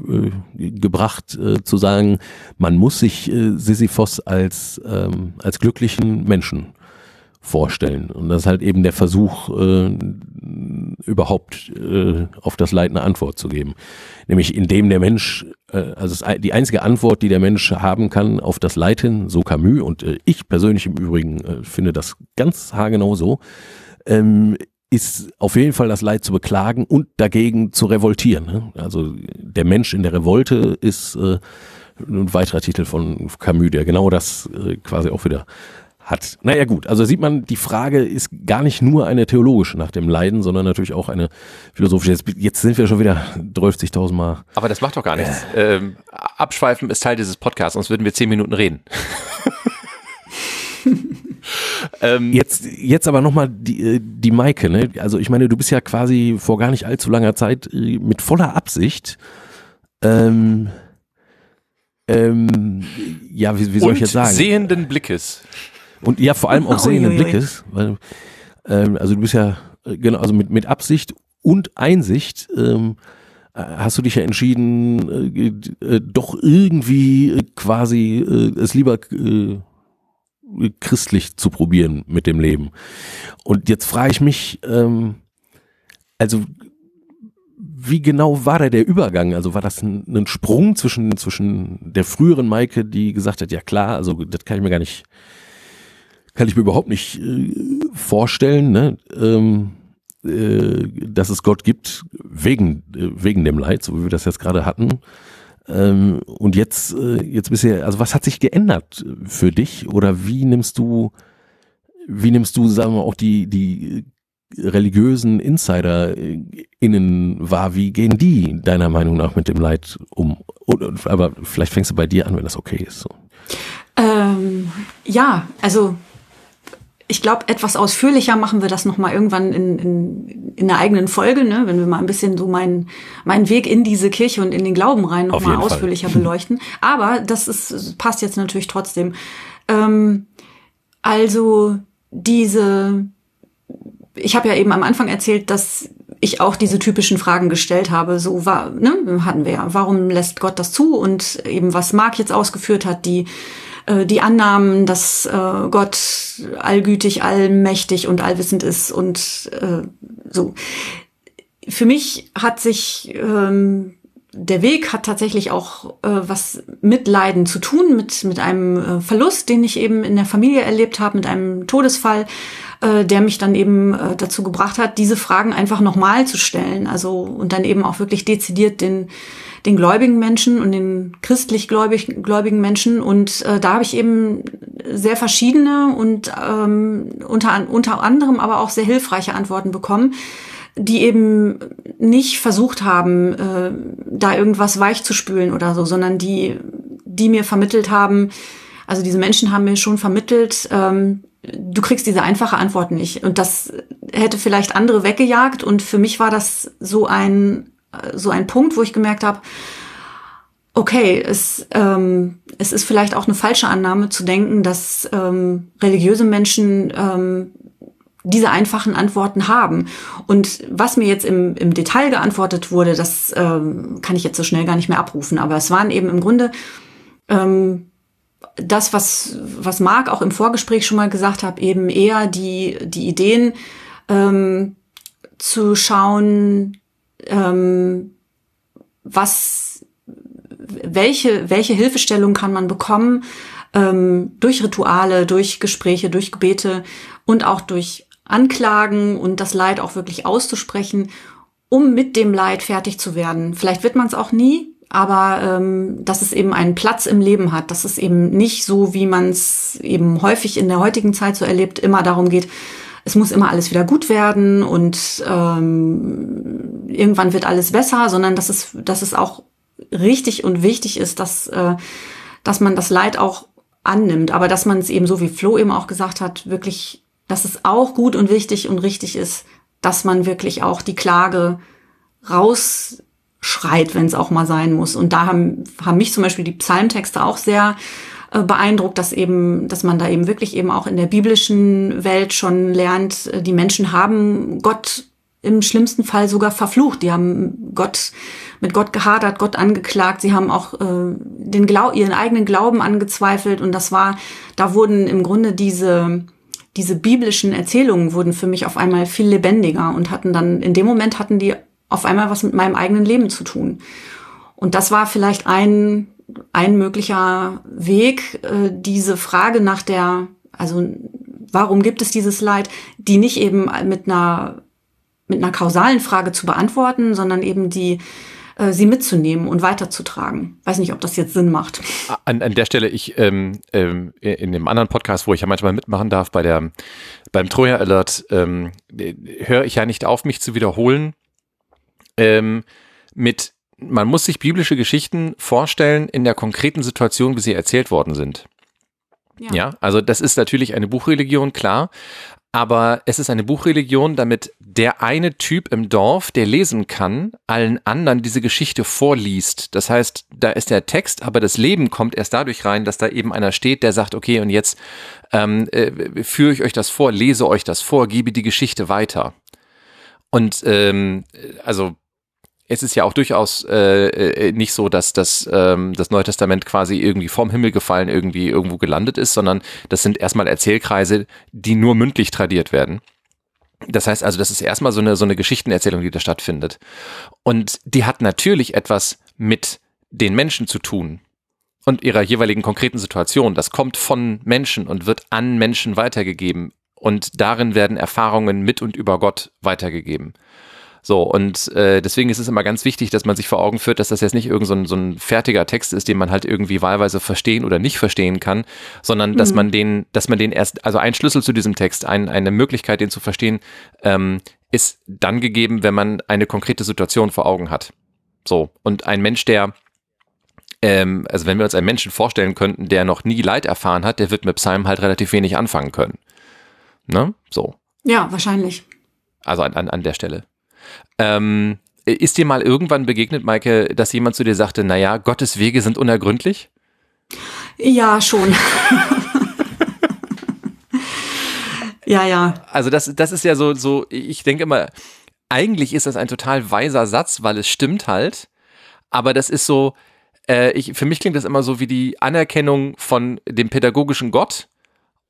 Speaker 1: äh, gebracht, äh, zu sagen, man muss sich äh, Sisyphos als, ähm, als glücklichen Menschen vorstellen. Und das ist halt eben der Versuch, äh, überhaupt äh, auf das Leid eine Antwort zu geben. Nämlich indem der Mensch, äh, also die einzige Antwort, die der Mensch haben kann auf das Leid hin, so Camus, und äh, ich persönlich im Übrigen äh, finde das ganz haargenau so, ähm, ist auf jeden Fall das Leid zu beklagen und dagegen zu revoltieren. Ne? Also der Mensch in der Revolte ist äh, ein weiterer Titel von Camus, der genau das äh, quasi auch wieder hat. Naja gut, also sieht man, die Frage ist gar nicht nur eine theologische nach dem Leiden, sondern natürlich auch eine philosophische. Jetzt, jetzt sind wir schon wieder 30.000 Mal.
Speaker 3: Aber das macht doch gar nichts. Äh. Ähm, abschweifen ist Teil dieses Podcasts, sonst würden wir zehn Minuten reden. [LAUGHS]
Speaker 1: ähm, jetzt, jetzt aber nochmal die, äh, die Maike, ne? Also ich meine, du bist ja quasi vor gar nicht allzu langer Zeit äh, mit voller Absicht ähm, ähm, ja, wie, wie soll ich jetzt sagen?
Speaker 3: Sehenden Blickes.
Speaker 1: Und ja, vor allem auch sehenden Blickes. Weil, ähm, also du bist ja, äh, genau, also mit, mit Absicht und Einsicht ähm, äh, hast du dich ja entschieden, äh, äh, doch irgendwie quasi äh, es lieber äh, christlich zu probieren mit dem Leben. Und jetzt frage ich mich, ähm, also wie genau war da der Übergang? Also war das ein, ein, Sprung zwischen, zwischen der früheren Maike, die gesagt hat, ja klar, also das kann ich mir gar nicht, kann ich mir überhaupt nicht äh, vorstellen, ne? Ähm, äh, dass es Gott gibt, wegen, äh, wegen dem Leid, so wie wir das jetzt gerade hatten. Ähm, und jetzt, äh, jetzt bisher, also was hat sich geändert für dich? Oder wie nimmst du, wie nimmst du, sagen wir, auch die, die religiösen Insider innen wahr? Wie gehen die deiner Meinung nach mit dem Leid um? Aber vielleicht fängst du bei dir an, wenn das okay ist. So.
Speaker 2: Ähm, ja, also ich glaube, etwas ausführlicher machen wir das nochmal irgendwann in, in, in einer eigenen Folge, ne? wenn wir mal ein bisschen so meinen meinen Weg in diese Kirche und in den Glauben rein nochmal ausführlicher Fall. beleuchten. Aber das ist, passt jetzt natürlich trotzdem. Ähm, also diese ich habe ja eben am Anfang erzählt, dass ich auch diese typischen Fragen gestellt habe. So war, ne, hatten wir ja. Warum lässt Gott das zu? Und eben was Marc jetzt ausgeführt hat, die die Annahmen, dass äh, Gott allgütig, allmächtig und allwissend ist und äh, so. Für mich hat sich ähm, der Weg hat tatsächlich auch äh, was mit Leiden zu tun, mit, mit einem äh, Verlust, den ich eben in der Familie erlebt habe, mit einem Todesfall, äh, der mich dann eben äh, dazu gebracht hat, diese Fragen einfach nochmal zu stellen. Also und dann eben auch wirklich dezidiert den, den gläubigen Menschen und den christlich gläubig, gläubigen Menschen. Und äh, da habe ich eben sehr verschiedene und ähm, unter, unter anderem aber auch sehr hilfreiche Antworten bekommen die eben nicht versucht haben, äh, da irgendwas weich zu spülen oder so, sondern die, die mir vermittelt haben, also diese Menschen haben mir schon vermittelt, ähm, du kriegst diese einfache Antwort nicht. Und das hätte vielleicht andere weggejagt. Und für mich war das so ein, so ein Punkt, wo ich gemerkt habe, okay, es, ähm, es ist vielleicht auch eine falsche Annahme zu denken, dass ähm, religiöse Menschen ähm, diese einfachen Antworten haben. Und was mir jetzt im, im Detail geantwortet wurde, das ähm, kann ich jetzt so schnell gar nicht mehr abrufen. Aber es waren eben im Grunde ähm, das, was, was Marc auch im Vorgespräch schon mal gesagt hat, eben eher die, die Ideen ähm, zu schauen, ähm, was, welche, welche Hilfestellung kann man bekommen ähm, durch Rituale, durch Gespräche, durch Gebete und auch durch Anklagen und das Leid auch wirklich auszusprechen, um mit dem Leid fertig zu werden. Vielleicht wird man es auch nie, aber ähm, dass es eben einen Platz im Leben hat, dass es eben nicht so, wie man es eben häufig in der heutigen Zeit so erlebt, immer darum geht, es muss immer alles wieder gut werden und ähm, irgendwann wird alles besser, sondern dass es, dass es auch richtig und wichtig ist, dass, äh, dass man das Leid auch annimmt, aber dass man es eben so wie Flo eben auch gesagt hat, wirklich dass es auch gut und wichtig und richtig ist, dass man wirklich auch die Klage rausschreit, wenn es auch mal sein muss. Und da haben, haben mich zum Beispiel die Psalmtexte auch sehr äh, beeindruckt, dass eben, dass man da eben wirklich eben auch in der biblischen Welt schon lernt, äh, die Menschen haben Gott im schlimmsten Fall sogar verflucht. Die haben Gott mit Gott gehadert, Gott angeklagt. Sie haben auch äh, den Glau ihren eigenen Glauben angezweifelt und das war, da wurden im Grunde diese diese biblischen Erzählungen wurden für mich auf einmal viel lebendiger und hatten dann, in dem Moment hatten die auf einmal was mit meinem eigenen Leben zu tun. Und das war vielleicht ein, ein möglicher Weg, äh, diese Frage nach der, also warum gibt es dieses Leid, die nicht eben mit einer, mit einer kausalen Frage zu beantworten, sondern eben die, äh, sie mitzunehmen und weiterzutragen. Weiß nicht, ob das jetzt Sinn macht.
Speaker 3: An, an der Stelle, ich ähm, ähm, in dem anderen Podcast, wo ich ja manchmal mitmachen darf, bei der beim Troja Alert, ähm, höre ich ja nicht auf, mich zu wiederholen. Ähm, mit man muss sich biblische Geschichten vorstellen in der konkreten Situation, wie sie erzählt worden sind. Ja. ja, also das ist natürlich eine Buchreligion, klar. Aber es ist eine Buchreligion, damit der eine Typ im Dorf, der lesen kann, allen anderen diese Geschichte vorliest. Das heißt, da ist der Text, aber das Leben kommt erst dadurch rein, dass da eben einer steht, der sagt, okay, und jetzt ähm, äh, führe ich euch das vor, lese euch das vor, gebe die Geschichte weiter. Und ähm, also es ist ja auch durchaus äh, äh, nicht so, dass das, ähm, das Neue Testament quasi irgendwie vom Himmel gefallen irgendwie irgendwo gelandet ist, sondern das sind erstmal Erzählkreise, die nur mündlich tradiert werden. Das heißt also, das ist erstmal so eine, so eine Geschichtenerzählung, die da stattfindet. Und die hat natürlich etwas mit den Menschen zu tun und ihrer jeweiligen konkreten Situation. Das kommt von Menschen und wird an Menschen weitergegeben. Und darin werden Erfahrungen mit und über Gott weitergegeben. So, und äh, deswegen ist es immer ganz wichtig, dass man sich vor Augen führt, dass das jetzt nicht irgend so ein, so ein fertiger Text ist, den man halt irgendwie wahlweise verstehen oder nicht verstehen kann, sondern mhm. dass man den, dass man den erst, also ein Schlüssel zu diesem Text, ein, eine Möglichkeit, den zu verstehen, ähm, ist dann gegeben, wenn man eine konkrete Situation vor Augen hat. So, und ein Mensch, der ähm, also wenn wir uns einen Menschen vorstellen könnten, der noch nie Leid erfahren hat, der wird mit Psalm halt relativ wenig anfangen können. Ne? So.
Speaker 2: Ja, wahrscheinlich.
Speaker 3: Also an, an, an der Stelle. Ähm, ist dir mal irgendwann begegnet, Maike, dass jemand zu dir sagte, naja, Gottes Wege sind unergründlich?
Speaker 2: Ja, schon. [LAUGHS] ja, ja.
Speaker 3: Also das, das ist ja so, so, ich denke immer, eigentlich ist das ein total weiser Satz, weil es stimmt halt. Aber das ist so, äh, ich, für mich klingt das immer so wie die Anerkennung von dem pädagogischen Gott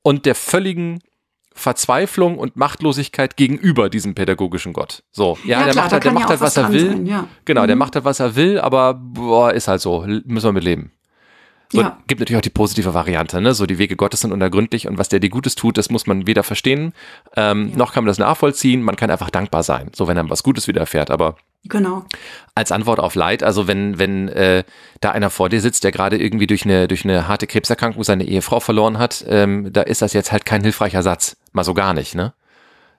Speaker 3: und der völligen Verzweiflung und Machtlosigkeit gegenüber diesem pädagogischen Gott. So, ja, ja der klar, macht halt, der macht halt, was, was er will. Sein, ja. Genau, mhm. der macht halt, was er will, aber boah, ist halt so, müssen wir mit leben. So, ja. Gibt natürlich auch die positive Variante, ne? So die Wege Gottes sind unergründlich und was der dir Gutes tut, das muss man weder verstehen, ähm, ja. noch kann man das nachvollziehen. Man kann einfach dankbar sein, so wenn einem was Gutes widerfährt. Aber
Speaker 2: Genau.
Speaker 3: Als Antwort auf Leid, also wenn, wenn äh, da einer vor dir sitzt, der gerade irgendwie durch eine, durch eine harte Krebserkrankung seine Ehefrau verloren hat, ähm, da ist das jetzt halt kein hilfreicher Satz. Mal so gar nicht, ne?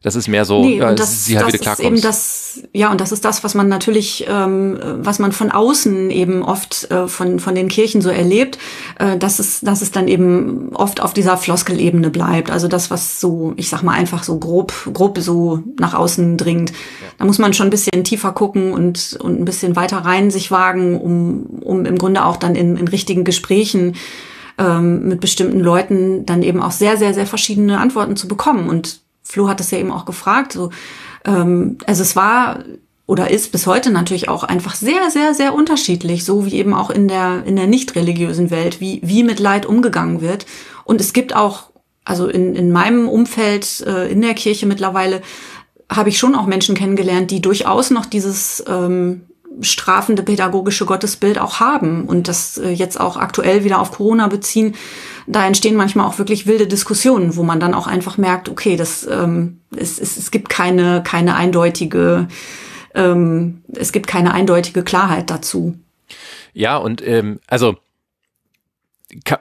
Speaker 3: Das ist mehr so,
Speaker 2: nee, ja, das, sie halt wieder klarkommt. Eben das, ja, und das ist das, was man natürlich, ähm, was man von außen eben oft äh, von, von den Kirchen so erlebt, äh, dass, es, dass es dann eben oft auf dieser Floskelebene bleibt. Also das, was so, ich sag mal, einfach so grob, grob so nach außen dringt. Ja. Da muss man schon ein bisschen tiefer gucken und, und ein bisschen weiter rein sich wagen, um, um im Grunde auch dann in, in richtigen Gesprächen ähm, mit bestimmten Leuten dann eben auch sehr, sehr, sehr verschiedene Antworten zu bekommen. Und Flo hat es ja eben auch gefragt. So, ähm, also es war oder ist bis heute natürlich auch einfach sehr, sehr, sehr unterschiedlich, so wie eben auch in der, in der nicht religiösen Welt, wie, wie mit Leid umgegangen wird. Und es gibt auch, also in, in meinem Umfeld, äh, in der Kirche mittlerweile, habe ich schon auch Menschen kennengelernt, die durchaus noch dieses ähm, strafende pädagogische Gottesbild auch haben und das äh, jetzt auch aktuell wieder auf Corona beziehen. Da entstehen manchmal auch wirklich wilde Diskussionen, wo man dann auch einfach merkt, okay, das ähm, es, es, es gibt keine keine eindeutige ähm, es gibt keine eindeutige Klarheit dazu.
Speaker 3: Ja und ähm, also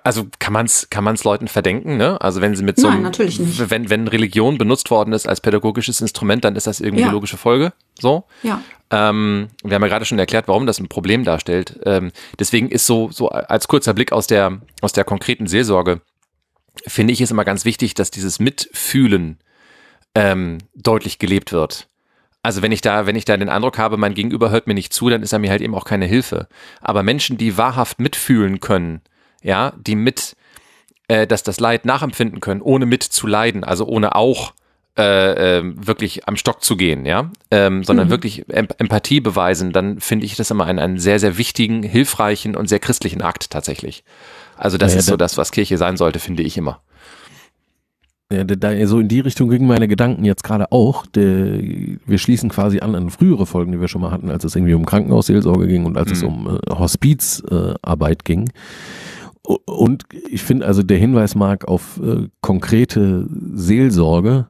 Speaker 3: also kann man es kann man's Leuten verdenken, ne? Also wenn sie mit so
Speaker 2: Nein, natürlich nicht.
Speaker 3: wenn wenn Religion benutzt worden ist als pädagogisches Instrument, dann ist das irgendwie ja. eine logische Folge, so.
Speaker 2: Ja.
Speaker 3: Ähm, wir haben ja gerade schon erklärt, warum das ein Problem darstellt. Ähm, deswegen ist so so als kurzer Blick aus der aus der konkreten Seelsorge finde ich es immer ganz wichtig, dass dieses Mitfühlen ähm, deutlich gelebt wird. Also wenn ich da, wenn ich da den Eindruck habe, mein Gegenüber hört mir nicht zu, dann ist er mir halt eben auch keine Hilfe. Aber Menschen, die wahrhaft mitfühlen können, ja, die mit, äh, dass das Leid nachempfinden können, ohne mit zu leiden, also ohne auch äh, äh, wirklich am Stock zu gehen, ja, ähm, sondern mhm. wirklich em Empathie beweisen, dann finde ich das immer einen, einen sehr, sehr wichtigen, hilfreichen und sehr christlichen Akt tatsächlich. Also das ja, ist so das, was Kirche sein sollte, finde ich immer.
Speaker 1: Ja, da, so in die Richtung gingen meine Gedanken jetzt gerade auch. Wir schließen quasi an an frühere Folgen, die wir schon mal hatten, als es irgendwie um Krankenhausseelsorge ging und als mhm. es um äh, Hospizarbeit äh, ging. Und ich finde also der Hinweis mag auf äh, konkrete Seelsorge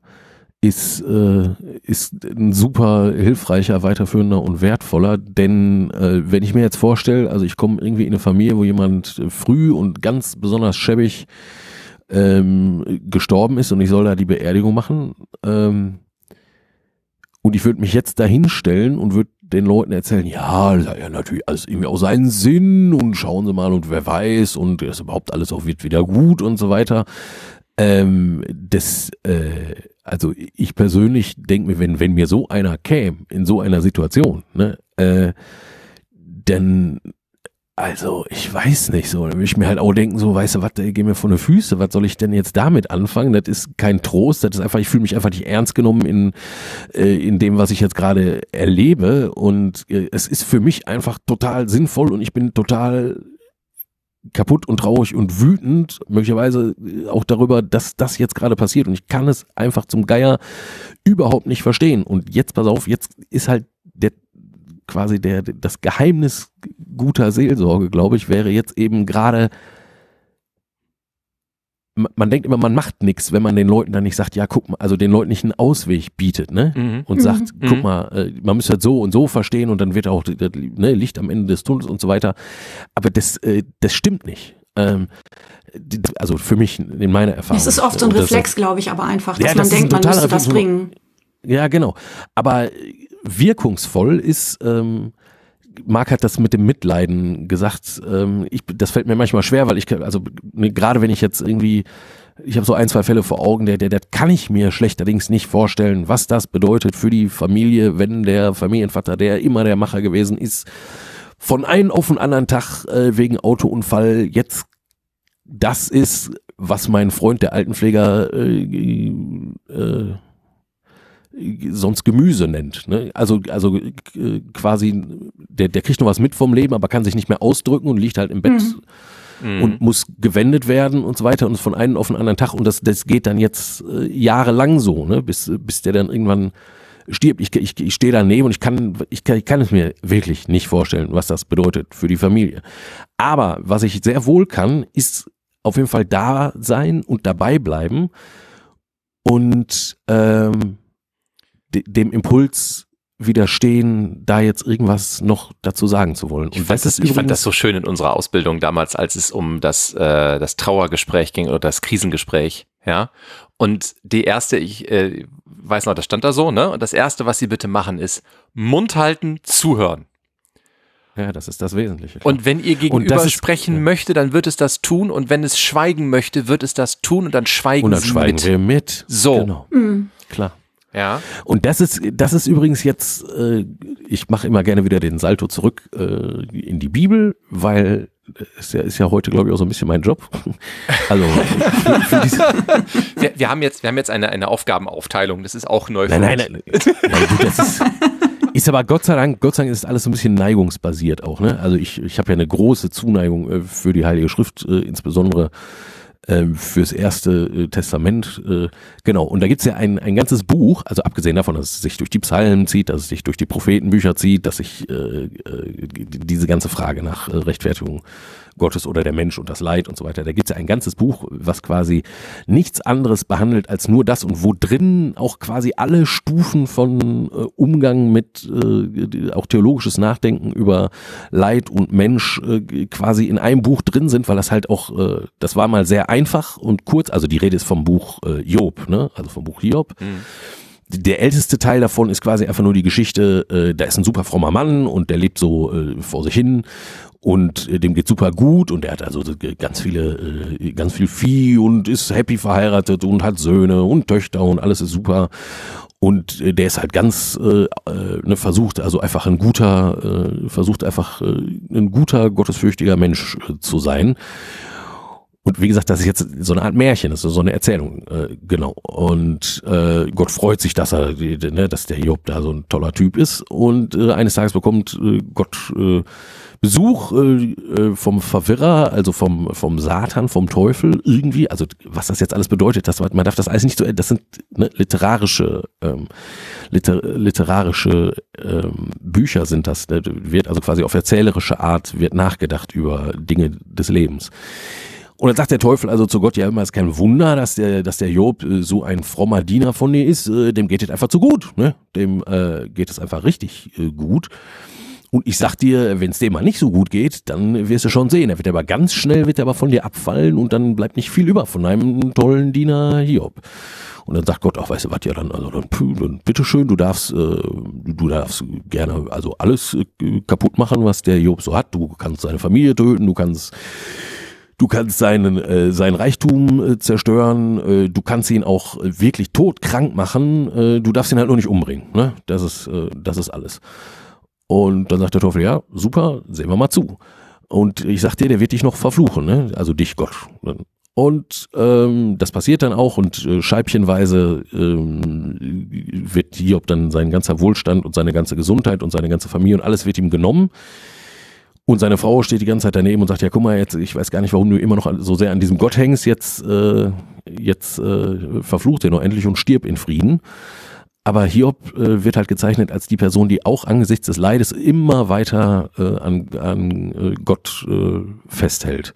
Speaker 1: ist, äh, ist ein super hilfreicher, weiterführender und wertvoller, denn äh, wenn ich mir jetzt vorstelle, also ich komme irgendwie in eine Familie, wo jemand früh und ganz besonders schäbig ähm, gestorben ist und ich soll da die Beerdigung machen ähm, und ich würde mich jetzt dahinstellen und würde den Leuten erzählen, ja, das ja natürlich alles irgendwie auch seinen Sinn und schauen Sie mal und wer weiß und ist überhaupt alles auch wird wieder gut und so weiter. Ähm, das, äh, also ich persönlich denke mir, wenn, wenn mir so einer käme, in so einer Situation, ne, äh, dann, also ich weiß nicht so, dann würde ich mir halt auch denken, so, weißt du was, geh mir von den Füße, was soll ich denn jetzt damit anfangen? Das ist kein Trost, das ist einfach, ich fühle mich einfach nicht ernst genommen in, äh, in dem, was ich jetzt gerade erlebe und äh, es ist für mich einfach total sinnvoll und ich bin total kaputt und traurig und wütend, möglicherweise auch darüber, dass das jetzt gerade passiert. Und ich kann es einfach zum Geier überhaupt nicht verstehen. Und jetzt, pass auf, jetzt ist halt der quasi der, das Geheimnis guter Seelsorge, glaube ich, wäre jetzt eben gerade man denkt immer, man macht nichts, wenn man den Leuten dann nicht sagt, ja, guck mal, also den Leuten nicht einen Ausweg bietet, ne? Mhm. Und sagt, mhm. guck mhm. mal, äh, man müsste das so und so verstehen und dann wird auch ne, Licht am Ende des Tunnels und so weiter. Aber das, äh, das stimmt nicht. Ähm, also für mich in meiner Erfahrung.
Speaker 2: Es ist oft so ein Reflex, glaube ich, aber einfach, dass ja, das man denkt, man müsste das bringen.
Speaker 1: Ja, genau. Aber wirkungsvoll ist, ähm, Marc hat das mit dem Mitleiden gesagt. Ähm, ich, das fällt mir manchmal schwer, weil ich, also ne, gerade wenn ich jetzt irgendwie, ich habe so ein, zwei Fälle vor Augen, der, der, der kann ich mir schlechterdings nicht vorstellen, was das bedeutet für die Familie, wenn der Familienvater, der immer der Macher gewesen ist, von einem auf den anderen Tag äh, wegen Autounfall jetzt das ist, was mein Freund, der Altenpfleger, äh, äh, sonst Gemüse nennt. Ne? Also, also äh, quasi, der, der kriegt noch was mit vom Leben, aber kann sich nicht mehr ausdrücken und liegt halt im Bett mhm. und muss gewendet werden und so weiter und von einem auf den anderen Tag und das, das geht dann jetzt äh, jahrelang so, ne? bis, bis der dann irgendwann stirbt. Ich, ich, ich stehe daneben und ich kann, ich, kann, ich kann es mir wirklich nicht vorstellen, was das bedeutet für die Familie. Aber was ich sehr wohl kann, ist auf jeden Fall da sein und dabei bleiben und ähm, dem Impuls widerstehen, da jetzt irgendwas noch dazu sagen zu wollen.
Speaker 3: Und ich, fand das, ich fand das so schön in unserer Ausbildung damals, als es um das, äh, das Trauergespräch ging oder das Krisengespräch, ja. Und die erste, ich äh, weiß noch, das stand da so, ne? Und das erste, was sie bitte machen, ist Mund halten, zuhören.
Speaker 1: Ja, das ist das Wesentliche.
Speaker 3: Klar. Und wenn ihr gegenüber ist, sprechen ja. möchte, dann wird es das tun. Und wenn es schweigen möchte, wird es das tun. Und dann schweigen und dann
Speaker 1: sie schweigen
Speaker 3: mit.
Speaker 1: wir mit.
Speaker 3: So. Genau.
Speaker 1: Mhm. Klar.
Speaker 3: Ja.
Speaker 1: Und das ist, das ist übrigens jetzt, äh, ich mache immer gerne wieder den Salto zurück äh, in die Bibel, weil ist ja, ist ja heute, glaube ich, auch so ein bisschen mein Job. [LAUGHS] Also
Speaker 3: für, für wir, wir, haben jetzt, wir haben jetzt eine, eine Aufgabenaufteilung, das ist auch neu
Speaker 1: für nein, nein, nein, nein gut, das ist, ist aber Gott sei Dank, Gott sei Dank ist alles so ein bisschen neigungsbasiert auch. Ne? Also ich, ich habe ja eine große Zuneigung äh, für die Heilige Schrift, äh, insbesondere ähm, fürs erste äh, Testament. Äh, genau, und da gibt's ja ein, ein ganzes Buch, also abgesehen davon, dass es sich durch die Psalmen zieht, dass es sich durch die Prophetenbücher zieht, dass sich äh, äh, diese ganze Frage nach äh, Rechtfertigung Gottes oder der Mensch und das Leid und so weiter. Da gibt es ja ein ganzes Buch, was quasi nichts anderes behandelt als nur das und wo drin auch quasi alle Stufen von äh, Umgang mit äh, auch theologisches Nachdenken über Leid und Mensch äh, quasi in einem Buch drin sind, weil das halt auch, äh, das war mal sehr einfach und kurz, also die Rede ist vom Buch äh, Job, ne? also vom Buch Hiob. Mhm der älteste Teil davon ist quasi einfach nur die Geschichte, äh, da ist ein super frommer Mann und der lebt so äh, vor sich hin und äh, dem geht super gut und er hat also ganz viele, äh, ganz viel Vieh und ist happy verheiratet und hat Söhne und Töchter und alles ist super. Und äh, der ist halt ganz, äh, äh, ne, versucht also einfach ein guter, äh, versucht einfach äh, ein guter, gottesfürchtiger Mensch äh, zu sein. Und wie gesagt, das ist jetzt so eine Art Märchen, das ist so eine Erzählung, äh, genau. Und äh, Gott freut sich, dass er, ne, dass der Job da so ein toller Typ ist. Und äh, eines Tages bekommt äh, Gott äh, Besuch äh, äh, vom Verwirrer, also vom, vom Satan, vom Teufel irgendwie. Also was das jetzt alles bedeutet, das, man darf das alles nicht so, das sind ne, literarische, ähm, liter, literarische ähm, Bücher sind das. Ne, wird also quasi auf erzählerische Art wird nachgedacht über Dinge des Lebens. Und dann sagt der Teufel also zu Gott, ja, immer ist kein Wunder, dass der, dass der Job äh, so ein frommer Diener von dir ist, äh, dem geht es einfach zu gut, ne? Dem äh, geht es einfach richtig äh, gut. Und ich sag dir, wenn es dem mal nicht so gut geht, dann wirst du schon sehen. Er wird aber ganz schnell, wird er aber von dir abfallen und dann bleibt nicht viel über von einem tollen Diener Hiob. Und dann sagt Gott, ach, weißt du was, ja dann, also dann, dann bitteschön, du darfst, äh, du darfst gerne also alles äh, kaputt machen, was der Job so hat. Du kannst seine Familie töten, du kannst Du kannst seinen, äh, sein Reichtum äh, zerstören, äh, du kannst ihn auch wirklich todkrank machen, äh, du darfst ihn halt nur nicht umbringen. Ne? Das, ist, äh, das ist alles. Und dann sagt der Teufel, ja, super, sehen wir mal zu. Und ich sag dir, der wird dich noch verfluchen, ne? also dich Gott. Und ähm, das passiert dann auch und äh, scheibchenweise ähm, wird Hiob dann sein ganzer Wohlstand und seine ganze Gesundheit und seine ganze Familie und alles wird ihm genommen. Und seine Frau steht die ganze Zeit daneben und sagt, ja guck mal, jetzt, ich weiß gar nicht, warum du immer noch so sehr an diesem Gott hängst, jetzt, äh, jetzt äh, verflucht er noch endlich und stirb in Frieden. Aber Hiob äh, wird halt gezeichnet als die Person, die auch angesichts des Leides immer weiter äh, an, an äh, Gott äh, festhält.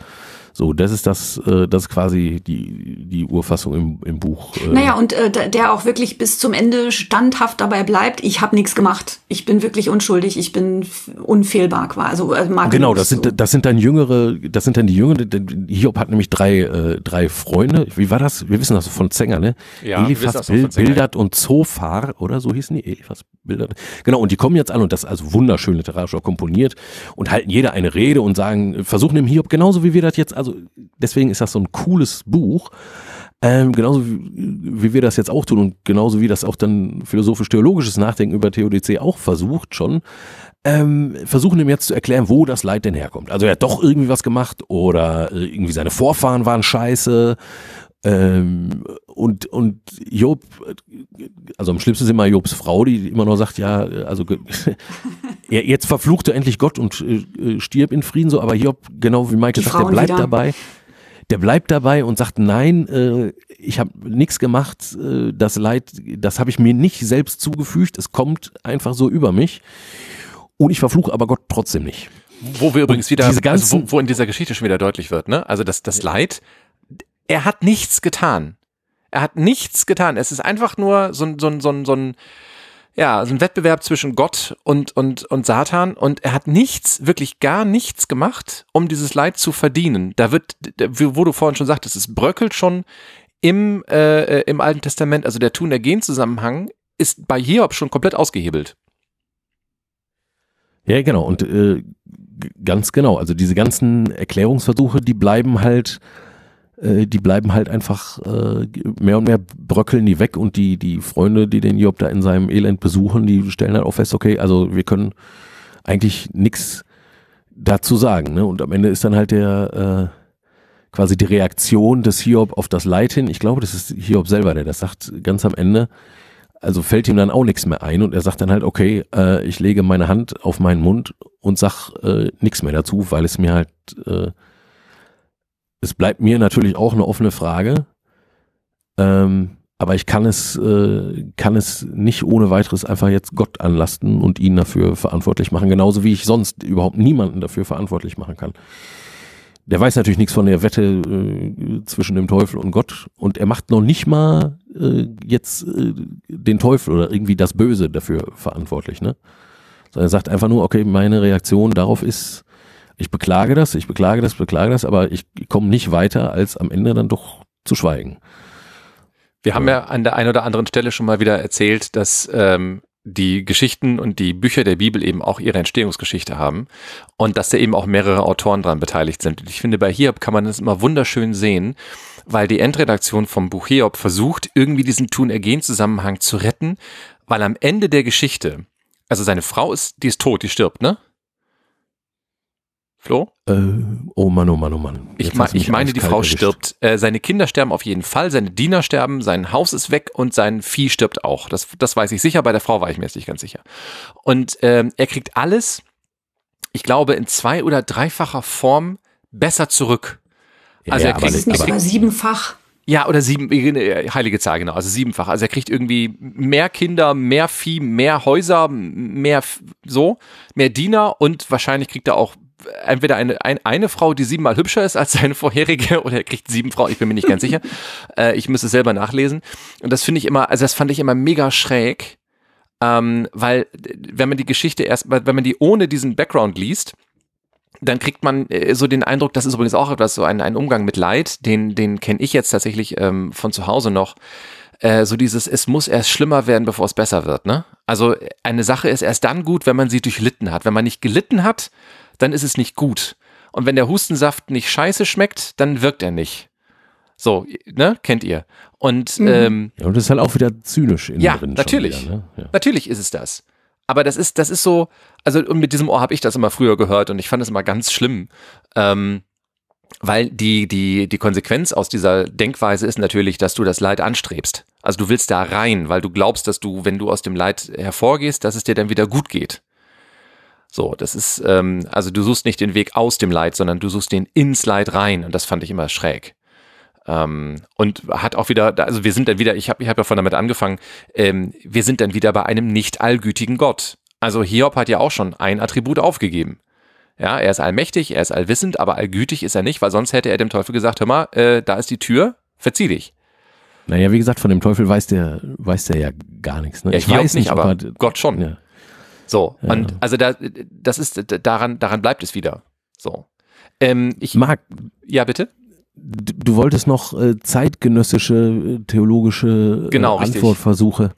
Speaker 1: So, das ist das, äh, das ist quasi die, die Urfassung im, im Buch.
Speaker 2: Äh. Naja, und äh, der auch wirklich bis zum Ende standhaft dabei bleibt, ich habe nichts gemacht. Ich bin wirklich unschuldig, ich bin unfehlbar quasi. Also,
Speaker 1: äh, genau, das sind, das sind dann jüngere, das sind dann die jüngere, Hiob hat nämlich drei, äh, drei Freunde. Wie war das? Wir wissen das von Zenger, ne? Ja, Eliphas, Bild, Bildert und Zophar, oder so hießen die? Eliphas, Bildert. Genau, und die kommen jetzt an und das ist also wunderschön literarisch auch komponiert und halten jeder eine Rede und sagen, versuchen dem Hiob genauso wie wir das jetzt, also also deswegen ist das so ein cooles Buch. Ähm, genauso wie, wie wir das jetzt auch tun und genauso wie das auch dann philosophisch-theologisches Nachdenken über Theodizee auch versucht schon, ähm, versuchen ihm jetzt zu erklären, wo das Leid denn herkommt. Also er hat doch irgendwie was gemacht oder irgendwie seine Vorfahren waren scheiße ähm, und, und Job, also am schlimmsten ist immer Jobs Frau, die immer noch sagt, ja, also [LAUGHS] jetzt verfluchte endlich Gott und äh, stirb in Frieden so, aber Job, genau wie Michael sagt, der bleibt wieder. dabei. Der bleibt dabei und sagt, nein, äh, ich habe nichts gemacht, äh, das Leid, das habe ich mir nicht selbst zugefügt, es kommt einfach so über mich. Und ich verfluche aber Gott trotzdem nicht.
Speaker 3: Wo wir übrigens wieder, diese ganzen, also wo, wo in dieser Geschichte schon wieder deutlich wird, ne? Also das, das Leid, er hat nichts getan. Er hat nichts getan. Es ist einfach nur so ein, so ein, so ein, so ein ja, so ein Wettbewerb zwischen Gott und, und, und Satan und er hat nichts, wirklich gar nichts gemacht, um dieses Leid zu verdienen. Da wird, wo du vorhin schon sagtest, es bröckelt schon im, äh, im Alten Testament, also der Tun-Ergehen-Zusammenhang ist bei Hiob schon komplett ausgehebelt.
Speaker 1: Ja, genau. Und äh, ganz genau. Also diese ganzen Erklärungsversuche, die bleiben halt äh, die bleiben halt einfach äh, mehr und mehr bröckeln die weg und die, die Freunde, die den Job da in seinem Elend besuchen, die stellen halt auch fest, okay, also wir können eigentlich nichts dazu sagen. Ne? Und am Ende ist dann halt der äh, quasi die Reaktion des Hiob auf das Leid hin. Ich glaube, das ist Hiob selber, der das sagt ganz am Ende. Also fällt ihm dann auch nichts mehr ein und er sagt dann halt, okay, äh, ich lege meine Hand auf meinen Mund und sag äh, nichts mehr dazu, weil es mir halt äh, es bleibt mir natürlich auch eine offene Frage. Ähm, aber ich kann es, äh, kann es nicht ohne weiteres einfach jetzt Gott anlasten und ihn dafür verantwortlich machen, genauso wie ich sonst überhaupt niemanden dafür verantwortlich machen kann. Der weiß natürlich nichts von der Wette äh, zwischen dem Teufel und Gott und er macht noch nicht mal äh, jetzt äh, den Teufel oder irgendwie das Böse dafür verantwortlich, ne? Sondern er sagt einfach nur, okay, meine Reaktion darauf ist, ich beklage das, ich beklage das, beklage das, aber ich komme nicht weiter, als am Ende dann doch zu schweigen.
Speaker 3: Wir haben ja an der einen oder anderen Stelle schon mal wieder erzählt, dass ähm, die Geschichten und die Bücher der Bibel eben auch ihre Entstehungsgeschichte haben und dass da eben auch mehrere Autoren dran beteiligt sind. Und ich finde, bei Hiob kann man das immer wunderschön sehen, weil die Endredaktion vom Buch Hiob versucht, irgendwie diesen Tun-Ergehen-Zusammenhang zu retten, weil am Ende der Geschichte, also seine Frau ist, die ist tot, die stirbt, ne? Flo?
Speaker 1: Äh, oh Mann, oh Mann, oh Mann.
Speaker 3: ich, mein, ich meine, die Frau erwischt. stirbt. Äh, seine Kinder sterben auf jeden Fall, seine Diener sterben, sein Haus ist weg und sein Vieh stirbt auch. Das, das weiß ich sicher, bei der Frau war ich mir jetzt nicht ganz sicher. Und ähm, er kriegt alles, ich glaube, in zwei- oder dreifacher Form besser zurück.
Speaker 2: Also ja, er kriegt aber, nicht sogar siebenfach.
Speaker 3: Ja, oder sieben, äh, heilige Zahl, genau, also siebenfach. Also er kriegt irgendwie mehr Kinder, mehr Vieh, mehr Häuser, mehr so, mehr Diener und wahrscheinlich kriegt er auch entweder eine, ein, eine Frau, die siebenmal hübscher ist als seine vorherige, [LAUGHS] oder er kriegt sieben Frauen, ich bin mir nicht ganz sicher. [LAUGHS] Äh, ich müsste es selber nachlesen. Und das finde ich immer, also das fand ich immer mega schräg, ähm, weil wenn man die Geschichte erst, wenn man die ohne diesen Background liest, dann kriegt man äh, so den Eindruck, das ist übrigens auch etwas, so ein, ein Umgang mit Leid, den, den kenne ich jetzt tatsächlich ähm, von zu Hause noch. Äh, so dieses, es muss erst schlimmer werden, bevor es besser wird. Ne? Also eine Sache ist erst dann gut, wenn man sie durchlitten hat. Wenn man nicht gelitten hat, dann ist es nicht gut. Und wenn der Hustensaft nicht scheiße schmeckt, dann wirkt er nicht. So, ne, kennt ihr. Und, mhm. ähm,
Speaker 1: ja, und das ist halt auch wieder zynisch in
Speaker 3: ja, natürlich. Wieder, ne? ja. Natürlich ist es das. Aber das ist, das ist so, also und mit diesem Ohr habe ich das immer früher gehört und ich fand es immer ganz schlimm. Ähm, weil die, die, die Konsequenz aus dieser Denkweise ist natürlich, dass du das Leid anstrebst. Also du willst da rein, weil du glaubst, dass du, wenn du aus dem Leid hervorgehst, dass es dir dann wieder gut geht. So, das ist, ähm, also du suchst nicht den Weg aus dem Leid, sondern du suchst den ins Leid rein und das fand ich immer schräg. Ähm, und hat auch wieder, also wir sind dann wieder, ich habe ich hab ja von damit angefangen, ähm, wir sind dann wieder bei einem nicht allgütigen Gott. Also Hiob hat ja auch schon ein Attribut aufgegeben. Ja, er ist allmächtig, er ist allwissend, aber allgütig ist er nicht, weil sonst hätte er dem Teufel gesagt, hör mal, äh, da ist die Tür, verzieh dich.
Speaker 1: Naja, wie gesagt, von dem Teufel weiß der, weiß der ja gar nichts. Ne?
Speaker 3: Ja, ich weiß nicht, aber, aber Gott schon. Ja. So, ja. und also da, das ist, daran, daran bleibt es wieder. So.
Speaker 1: Ähm, ich mag.
Speaker 3: Ja, bitte?
Speaker 1: Du wolltest noch äh, zeitgenössische äh, theologische äh,
Speaker 3: genau,
Speaker 1: Antwortversuche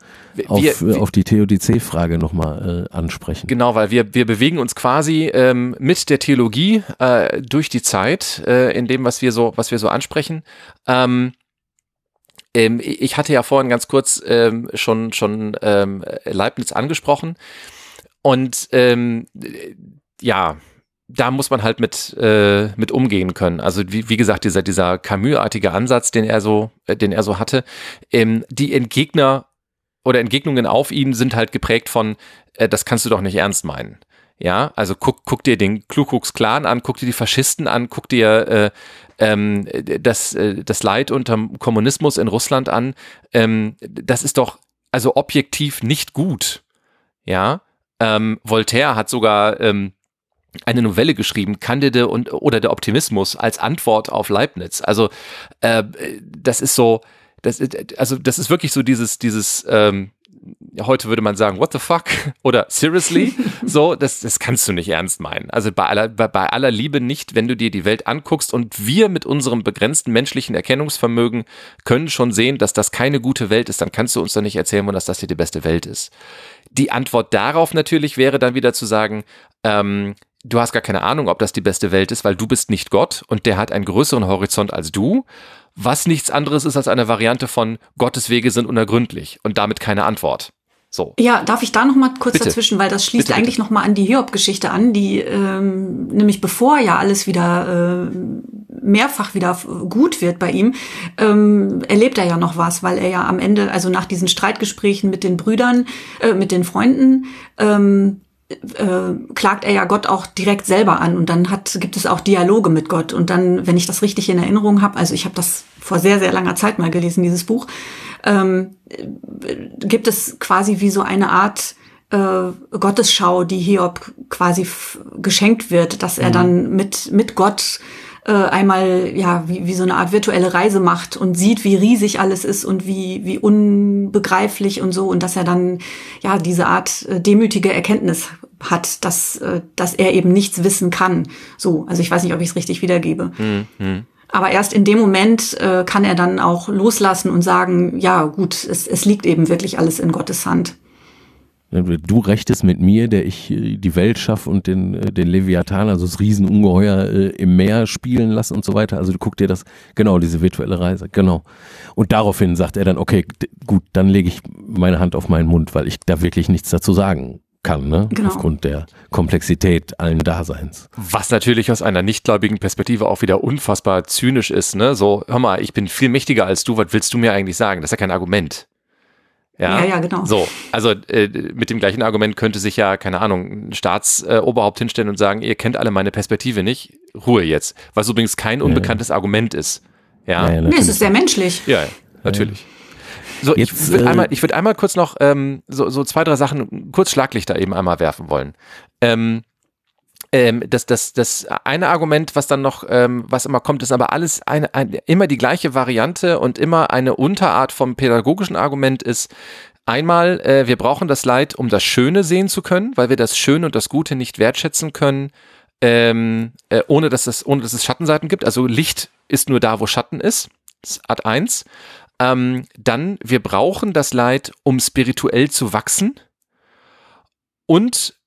Speaker 1: auf, wir, äh, auf die Theodizee-Frage nochmal äh, ansprechen.
Speaker 3: Genau, weil wir, wir bewegen uns quasi ähm, mit der Theologie äh, durch die Zeit äh, in dem, was wir so, was wir so ansprechen. Ähm, ähm, ich hatte ja vorhin ganz kurz ähm, schon, schon ähm, Leibniz angesprochen. Und ähm, ja, da muss man halt mit, äh, mit umgehen können. Also wie, wie gesagt, dieser, dieser Camus-artige Ansatz, den er so, äh, den er so hatte, ähm, die Entgegner oder Entgegnungen auf ihn sind halt geprägt von, äh, das kannst du doch nicht ernst meinen. Ja, also guck, guck dir den Klukuks Klan an, guck dir die Faschisten an, guck dir äh, ähm, das, äh, das Leid unter Kommunismus in Russland an. Ähm, das ist doch also objektiv nicht gut. Ja, ähm, Voltaire hat sogar ähm, eine Novelle geschrieben, Candide und oder der Optimismus als Antwort auf Leibniz. Also äh, das ist so, das ist, also das ist wirklich so dieses dieses ähm, heute würde man sagen, what the fuck? [LAUGHS] Oder seriously? So, das, das kannst du nicht ernst meinen. Also bei aller, bei, bei aller Liebe nicht, wenn du dir die Welt anguckst und wir mit unserem begrenzten menschlichen Erkennungsvermögen können schon sehen, dass das keine gute Welt ist, dann kannst du uns doch nicht erzählen, dass das hier die beste Welt ist. Die Antwort darauf natürlich wäre dann wieder zu sagen, ähm, du hast gar keine Ahnung, ob das die beste Welt ist, weil du bist nicht Gott und der hat einen größeren Horizont als du, was nichts anderes ist als eine Variante von Gottes Wege sind unergründlich und damit keine Antwort. So.
Speaker 2: Ja, darf ich da noch mal kurz bitte. dazwischen, weil das schließt bitte, eigentlich bitte. noch mal an die Hiob-Geschichte an, die ähm, nämlich bevor ja alles wieder äh, mehrfach wieder gut wird bei ihm, ähm, erlebt er ja noch was, weil er ja am Ende, also nach diesen Streitgesprächen mit den Brüdern, äh, mit den Freunden, ähm, äh, klagt er ja Gott auch direkt selber an und dann hat gibt es auch Dialoge mit Gott und dann, wenn ich das richtig in Erinnerung habe, also ich habe das vor sehr sehr langer Zeit mal gelesen dieses Buch, ähm, gibt es quasi wie so eine Art äh, Gottesschau, die Hiob quasi geschenkt wird, dass er mhm. dann mit mit Gott äh, einmal ja wie, wie so eine Art virtuelle Reise macht und sieht, wie riesig alles ist und wie wie unbegreiflich und so und dass er dann ja diese Art äh, demütige Erkenntnis hat, dass äh, dass er eben nichts wissen kann. So, also ich weiß nicht, ob ich es richtig wiedergebe. Mhm. Aber erst in dem Moment äh, kann er dann auch loslassen und sagen, ja gut, es, es liegt eben wirklich alles in Gottes Hand.
Speaker 1: Du rechtest mit mir, der ich äh, die Welt schaffe und den, äh, den Leviathan, also das Riesenungeheuer äh, im Meer spielen lasse und so weiter. Also du guck dir das, genau, diese virtuelle Reise, genau. Und daraufhin sagt er dann, okay, gut, dann lege ich meine Hand auf meinen Mund, weil ich da wirklich nichts dazu sagen kann, ne? Genau. aufgrund der Komplexität allen Daseins.
Speaker 3: Was natürlich aus einer nichtgläubigen Perspektive auch wieder unfassbar zynisch ist. Ne? So, hör mal, ich bin viel mächtiger als du, was willst du mir eigentlich sagen? Das ist ja kein Argument. Ja,
Speaker 2: ja, ja, genau.
Speaker 3: So, also äh, mit dem gleichen Argument könnte sich ja, keine Ahnung, ein Staatsoberhaupt äh, hinstellen und sagen, ihr kennt alle meine Perspektive nicht, Ruhe jetzt. Was übrigens kein unbekanntes ja. Argument ist. Ja,
Speaker 2: ja nee, es ist sehr menschlich.
Speaker 3: Ja, natürlich. So, jetzt, ich würde äh, einmal, ich würde einmal kurz noch ähm, so, so zwei, drei Sachen, kurz Schlaglichter eben einmal werfen wollen. Ähm, ähm, das, das, das eine Argument, was dann noch, ähm, was immer kommt, ist aber alles eine, eine, immer die gleiche Variante und immer eine Unterart vom pädagogischen Argument ist, einmal, äh, wir brauchen das Leid, um das Schöne sehen zu können, weil wir das Schöne und das Gute nicht wertschätzen können, ähm, äh, ohne, dass es, ohne dass es Schattenseiten gibt. Also Licht ist nur da, wo Schatten ist. Das ist Art 1. Ähm, dann, wir brauchen das Leid, um spirituell zu wachsen. Und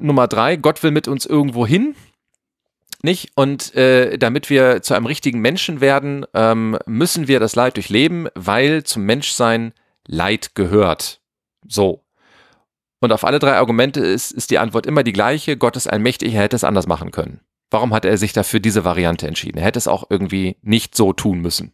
Speaker 3: Nummer drei, Gott will mit uns irgendwo hin. Nicht? Und äh, damit wir zu einem richtigen Menschen werden, ähm, müssen wir das Leid durchleben, weil zum Menschsein Leid gehört. So. Und auf alle drei Argumente ist, ist die Antwort immer die gleiche. Gott ist allmächtig, er hätte es anders machen können. Warum hat er sich dafür diese Variante entschieden? Er hätte es auch irgendwie nicht so tun müssen.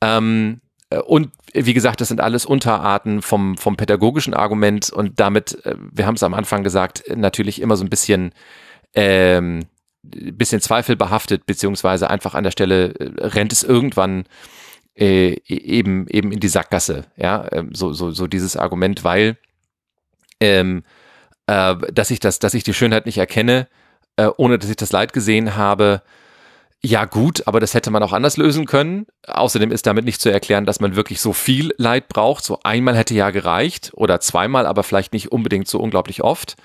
Speaker 3: Ähm, äh, und wie gesagt, das sind alles Unterarten vom, vom pädagogischen Argument und damit, äh, wir haben es am Anfang gesagt, natürlich immer so ein bisschen, ähm, bisschen zweifelbehaftet, beziehungsweise einfach an der Stelle äh, rennt es irgendwann äh, eben, eben in die Sackgasse. Ja, ähm, so, so, so dieses Argument, weil, ähm, äh, dass ich das, dass ich die Schönheit nicht erkenne, äh, ohne dass ich das Leid gesehen habe, ja gut, aber das hätte man auch anders lösen können. Außerdem ist damit nicht zu erklären, dass man wirklich so viel Leid braucht. So einmal hätte ja gereicht oder zweimal, aber vielleicht nicht unbedingt so unglaublich oft.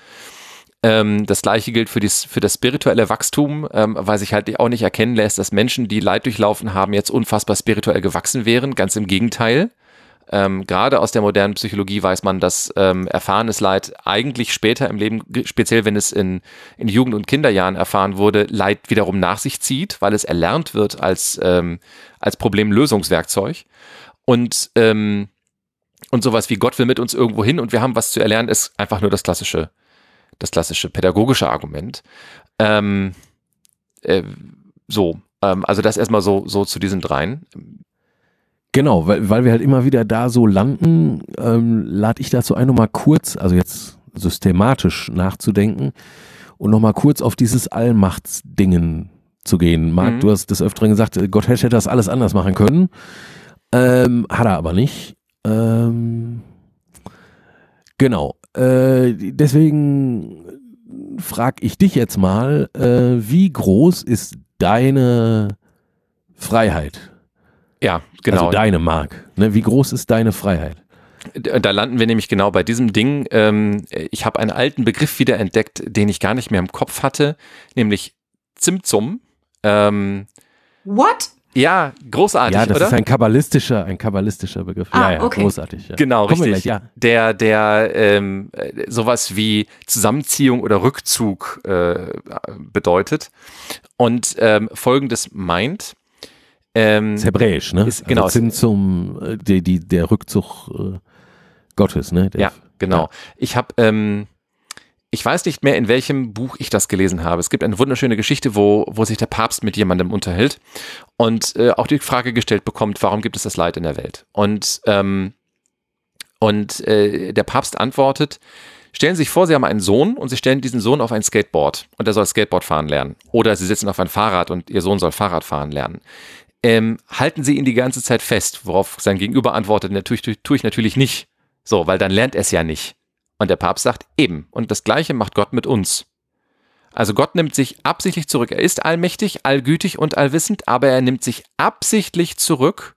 Speaker 3: Ähm, das gleiche gilt für, dies, für das spirituelle Wachstum, ähm, weil sich halt auch nicht erkennen lässt, dass Menschen, die Leid durchlaufen haben, jetzt unfassbar spirituell gewachsen wären. Ganz im Gegenteil. Ähm, Gerade aus der modernen Psychologie weiß man, dass ähm, erfahrenes Leid eigentlich später im Leben, speziell wenn es in, in Jugend- und Kinderjahren erfahren wurde, Leid wiederum nach sich zieht, weil es erlernt wird als, ähm, als Problemlösungswerkzeug. Und, ähm, und sowas wie Gott will mit uns irgendwo hin und wir haben was zu erlernen, ist einfach nur das klassische, das klassische pädagogische Argument. Ähm, äh, so, ähm, also das erstmal so, so zu diesen dreien.
Speaker 1: Genau, weil, weil wir halt immer wieder da so landen, ähm, lade ich dazu ein, nochmal kurz, also jetzt systematisch nachzudenken und nochmal kurz auf dieses Allmachtsdingen zu gehen. Marc, mhm. du hast des Öfteren gesagt, Gott hätte das alles anders machen können. Ähm, hat er aber nicht. Ähm, genau. Äh, deswegen frage ich dich jetzt mal, äh, wie groß ist deine Freiheit?
Speaker 3: Ja, genau. Also
Speaker 1: deine Mark. Ne? Wie groß ist deine Freiheit?
Speaker 3: Da landen wir nämlich genau bei diesem Ding. Ähm, ich habe einen alten Begriff wieder entdeckt, den ich gar nicht mehr im Kopf hatte, nämlich Zimtzum. Ähm,
Speaker 2: What?
Speaker 3: Ja, großartig,
Speaker 1: Ja, das
Speaker 3: oder?
Speaker 1: ist ein kabbalistischer, ein kabbalistischer Begriff.
Speaker 2: Ah,
Speaker 1: ja, ja,
Speaker 2: okay.
Speaker 1: großartig. Ja.
Speaker 3: Genau,
Speaker 1: Kommen wir
Speaker 3: richtig.
Speaker 1: Gleich, ja.
Speaker 3: Der, der ähm, äh, sowas wie Zusammenziehung oder Rückzug äh, bedeutet und ähm, folgendes meint. Ähm,
Speaker 1: ist hebräisch, ne?
Speaker 3: Ist, genau.
Speaker 1: Also sind zum, äh, die, die, der Rückzug äh, Gottes, ne? Der,
Speaker 3: ja, genau. Ja. Ich habe, ähm, ich weiß nicht mehr, in welchem Buch ich das gelesen habe. Es gibt eine wunderschöne Geschichte, wo, wo sich der Papst mit jemandem unterhält und äh, auch die Frage gestellt bekommt, warum gibt es das Leid in der Welt? Und, ähm, und äh, der Papst antwortet, Stellen Sie sich vor, Sie haben einen Sohn und Sie stellen diesen Sohn auf ein Skateboard und er soll Skateboard fahren lernen. Oder Sie sitzen auf ein Fahrrad und Ihr Sohn soll Fahrrad fahren lernen ähm, halten Sie ihn die ganze Zeit fest, worauf sein Gegenüber antwortet, natürlich tue, tue ich natürlich nicht. So, weil dann lernt er es ja nicht. Und der Papst sagt eben. Und das Gleiche macht Gott mit uns. Also Gott nimmt sich absichtlich zurück. Er ist allmächtig, allgütig und allwissend, aber er nimmt sich absichtlich zurück,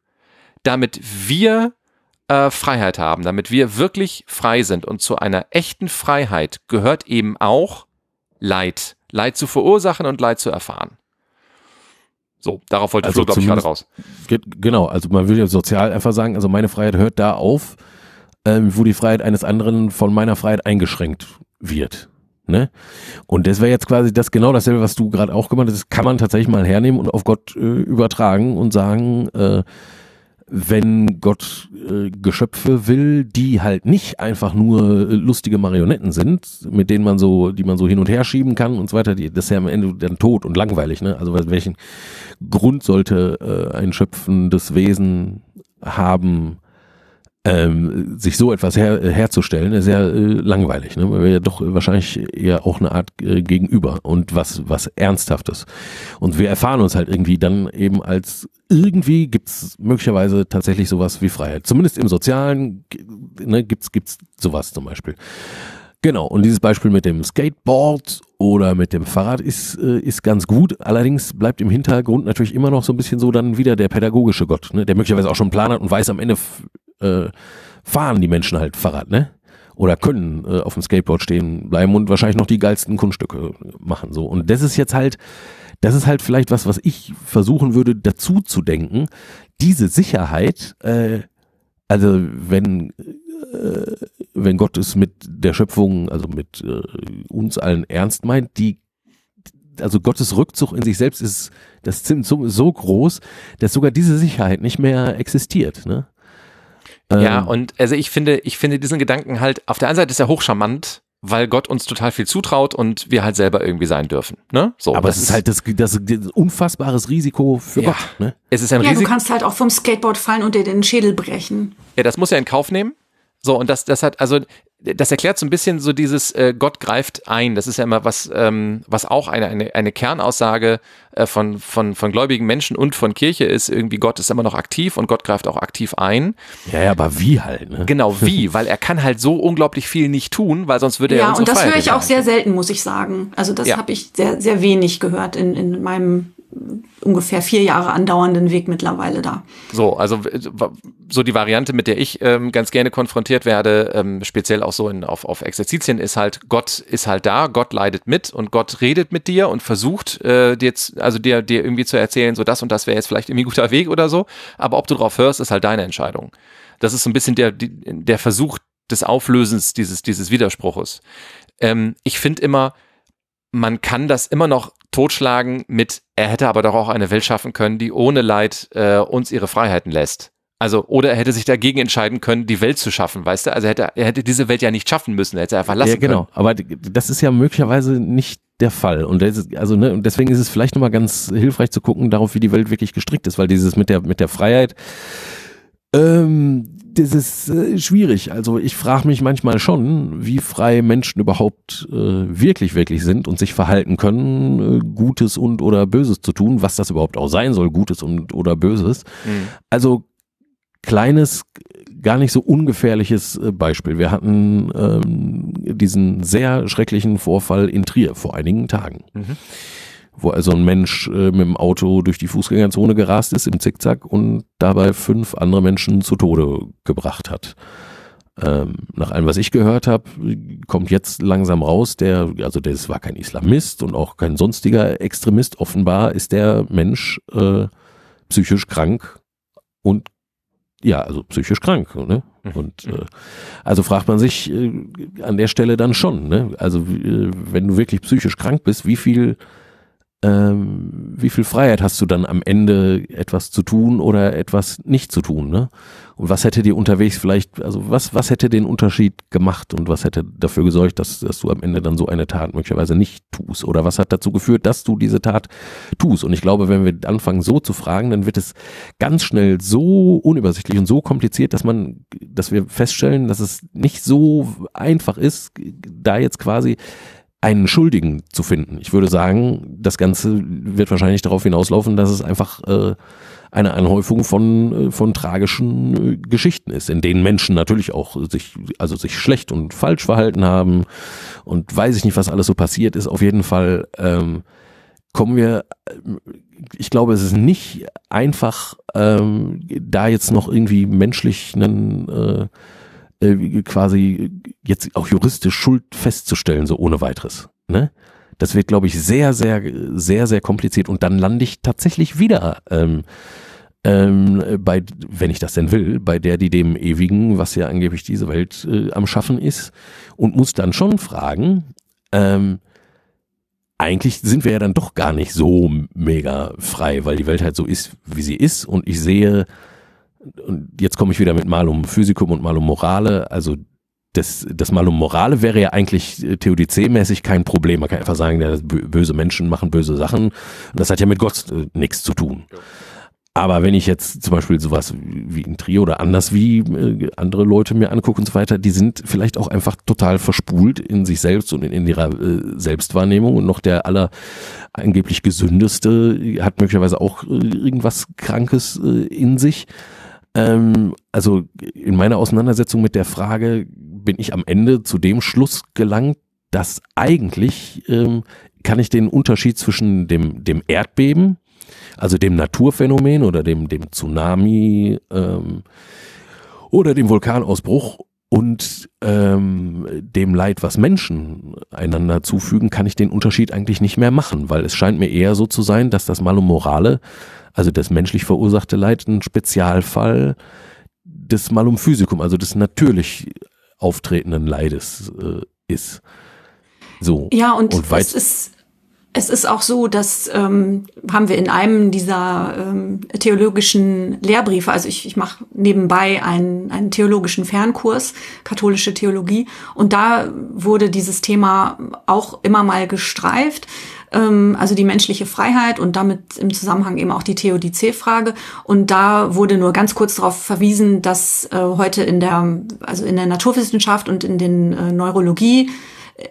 Speaker 3: damit wir äh, Freiheit haben, damit wir wirklich frei sind. Und zu einer echten Freiheit gehört eben auch Leid. Leid zu verursachen und Leid zu erfahren. So, darauf wollte also Flo, glaube ich, gerade raus.
Speaker 1: Genau, also man will ja sozial einfach sagen, also meine Freiheit hört da auf, ähm, wo die Freiheit eines anderen von meiner Freiheit eingeschränkt wird. Ne? Und das wäre jetzt quasi das genau dasselbe, was du gerade auch gemacht hast. Das kann man tatsächlich mal hernehmen und auf Gott äh, übertragen und sagen, äh, wenn Gott äh, Geschöpfe will, die halt nicht einfach nur äh, lustige Marionetten sind, mit denen man so, die man so hin und her schieben kann und so weiter, die, das ist ja am Ende dann tot und langweilig, ne? Also welchen Grund sollte äh, ein schöpfendes Wesen haben, ähm, sich so etwas her, herzustellen, ist ja äh, langweilig. Ne? Wäre ja doch wahrscheinlich eher auch eine Art äh, Gegenüber und was, was Ernsthaftes. Und wir erfahren uns halt irgendwie dann eben als irgendwie gibt's möglicherweise tatsächlich sowas wie Freiheit. Zumindest im Sozialen ne, gibt's gibt's sowas zum Beispiel. Genau, und dieses Beispiel mit dem Skateboard oder mit dem Fahrrad ist, äh, ist ganz gut. Allerdings bleibt im Hintergrund natürlich immer noch so ein bisschen so dann wieder der pädagogische Gott, ne? der möglicherweise auch schon einen Plan hat und weiß, am Ende äh, fahren die Menschen halt Fahrrad, ne? Oder können äh, auf dem Skateboard stehen bleiben und wahrscheinlich noch die geilsten Kunststücke machen. So. Und das ist jetzt halt, das ist halt vielleicht was, was ich versuchen würde, dazu zu denken. Diese Sicherheit, äh, also wenn äh, wenn Gott es mit der Schöpfung, also mit äh, uns allen ernst meint, die also Gottes Rückzug in sich selbst ist das so, so groß, dass sogar diese Sicherheit nicht mehr existiert. Ne?
Speaker 3: Ja, ähm, und also ich finde, ich finde diesen Gedanken halt, auf der einen Seite ist er hochcharmant, weil Gott uns total viel zutraut und wir halt selber irgendwie sein dürfen. Ne?
Speaker 1: So, aber es ist, ist halt das, das, das unfassbares Risiko für ja, Gott. Ne?
Speaker 2: Es ist ein ja, Risiko. du kannst halt auch vom Skateboard fallen und dir den Schädel brechen.
Speaker 3: Ja, das muss er in Kauf nehmen. So, und das, das hat, also, das erklärt so ein bisschen so dieses äh, Gott greift ein. Das ist ja immer was, ähm, was auch eine, eine, eine Kernaussage äh, von, von, von gläubigen Menschen und von Kirche ist, irgendwie Gott ist immer noch aktiv und Gott greift auch aktiv ein.
Speaker 1: Ja, ja aber wie halt, ne?
Speaker 3: Genau, wie, [LAUGHS] weil er kann halt so unglaublich viel nicht tun, weil sonst würde er
Speaker 2: ja, Ja, und das höre ich auch sehr selten, muss ich sagen. Also das ja. habe ich sehr, sehr wenig gehört in, in meinem ungefähr vier Jahre andauernden Weg mittlerweile da.
Speaker 3: So, also so die Variante, mit der ich ähm, ganz gerne konfrontiert werde, ähm, speziell auch so in, auf, auf Exerzitien, ist halt, Gott ist halt da, Gott leidet mit und Gott redet mit dir und versucht äh, dir also dir, dir irgendwie zu erzählen, so das und das wäre jetzt vielleicht irgendwie ein guter Weg oder so, aber ob du drauf hörst, ist halt deine Entscheidung. Das ist so ein bisschen der, der Versuch des Auflösens dieses, dieses Widerspruches. Ähm, ich finde immer, man kann das immer noch totschlagen mit, er hätte aber doch auch eine Welt schaffen können, die ohne Leid äh, uns ihre Freiheiten lässt. Also, oder er hätte sich dagegen entscheiden können, die Welt zu schaffen, weißt du? Also er hätte, er hätte diese Welt ja nicht schaffen müssen, er hätte einfach lassen ja,
Speaker 1: genau.
Speaker 3: können.
Speaker 1: Aber das ist ja möglicherweise nicht der Fall. Und ist, also, ne, und deswegen ist es vielleicht nochmal ganz hilfreich zu gucken darauf, wie die Welt wirklich gestrickt ist, weil dieses mit der, mit der Freiheit, ähm, das ist äh, schwierig. Also ich frage mich manchmal schon, wie frei Menschen überhaupt äh, wirklich, wirklich sind und sich verhalten können, äh, Gutes und oder Böses zu tun, was das überhaupt auch sein soll, Gutes und oder Böses. Mhm. Also kleines, gar nicht so ungefährliches äh, Beispiel. Wir hatten ähm, diesen sehr schrecklichen Vorfall in Trier vor einigen Tagen. Mhm wo also ein Mensch äh, mit dem Auto durch die Fußgängerzone gerast ist im Zickzack und dabei fünf andere Menschen zu Tode gebracht hat. Ähm, nach allem, was ich gehört habe, kommt jetzt langsam raus, der, also das war kein Islamist und auch kein sonstiger Extremist. Offenbar ist der Mensch äh, psychisch krank und ja, also psychisch krank. Ne? Mhm. Und äh, also fragt man sich äh, an der Stelle dann schon, ne? Also äh, wenn du wirklich psychisch krank bist, wie viel ähm, wie viel Freiheit hast du dann am Ende etwas zu tun oder etwas nicht zu tun, ne? Und was hätte dir unterwegs vielleicht, also was, was hätte den Unterschied gemacht und was hätte dafür gesorgt, dass, dass du am Ende dann so eine Tat möglicherweise nicht tust? Oder was hat dazu geführt, dass du diese Tat tust? Und ich glaube, wenn wir anfangen so zu fragen, dann wird es ganz schnell so unübersichtlich und so kompliziert, dass man, dass wir feststellen, dass es nicht so einfach ist, da jetzt quasi einen Schuldigen zu finden. Ich würde sagen, das Ganze wird wahrscheinlich darauf hinauslaufen, dass es einfach äh, eine Anhäufung von, äh, von tragischen äh, Geschichten ist, in denen Menschen natürlich auch sich, also sich schlecht und falsch verhalten haben und weiß ich nicht, was alles so passiert ist. Auf jeden Fall ähm, kommen wir, äh, ich glaube, es ist nicht einfach, ähm, da jetzt noch irgendwie menschlich einen äh, äh, quasi jetzt auch juristisch Schuld festzustellen, so ohne weiteres. Ne? Das wird, glaube ich, sehr, sehr, sehr, sehr kompliziert. Und dann lande ich tatsächlich wieder ähm, ähm, bei, wenn ich das denn will, bei der, die dem Ewigen, was ja angeblich diese Welt äh, am Schaffen ist, und muss dann schon fragen, ähm, eigentlich sind wir ja dann doch gar nicht so mega frei, weil die Welt halt so ist, wie sie ist. Und ich sehe und jetzt komme ich wieder mit Malum Physikum und Malum Morale, also das, das Malum Morale wäre ja eigentlich äh, Theodizee-mäßig kein Problem. Man kann einfach sagen, ja, böse Menschen machen böse Sachen. Das hat ja mit Gott äh, nichts zu tun. Aber wenn ich jetzt zum Beispiel sowas wie ein Trio oder anders wie äh, andere Leute mir angucke und so weiter, die sind vielleicht auch einfach total verspult in sich selbst und in, ihrer Selbstwahrnehmung und noch der aller angeblich gesündeste hat möglicherweise auch irgendwas Krankes in sich. Ähm, also in meiner Auseinandersetzung mit der Frage bin ich am Ende zu dem Schluss gelangt, dass eigentlich ähm, kann ich den Unterschied zwischen dem, dem Erdbeben, also dem Naturphänomen oder dem, dem Tsunami ähm, oder dem Vulkanausbruch und ähm, dem Leid, was Menschen einander zufügen, kann ich den Unterschied eigentlich nicht mehr machen, weil es scheint mir eher so zu sein, dass das Malum Morale, also das menschlich verursachte Leid, ein Spezialfall des Malum Physicum, also des natürlich auftretenden Leides äh, ist. So.
Speaker 2: Ja, und, und es ist es ist auch so, dass ähm, haben wir in einem dieser ähm, theologischen Lehrbriefe, also ich, ich mache nebenbei einen, einen theologischen Fernkurs, katholische Theologie, und da wurde dieses Thema auch immer mal gestreift, ähm, also die menschliche Freiheit und damit im Zusammenhang eben auch die Theodizee-Frage. Und da wurde nur ganz kurz darauf verwiesen, dass äh, heute in der, also in der Naturwissenschaft und in den äh, Neurologie,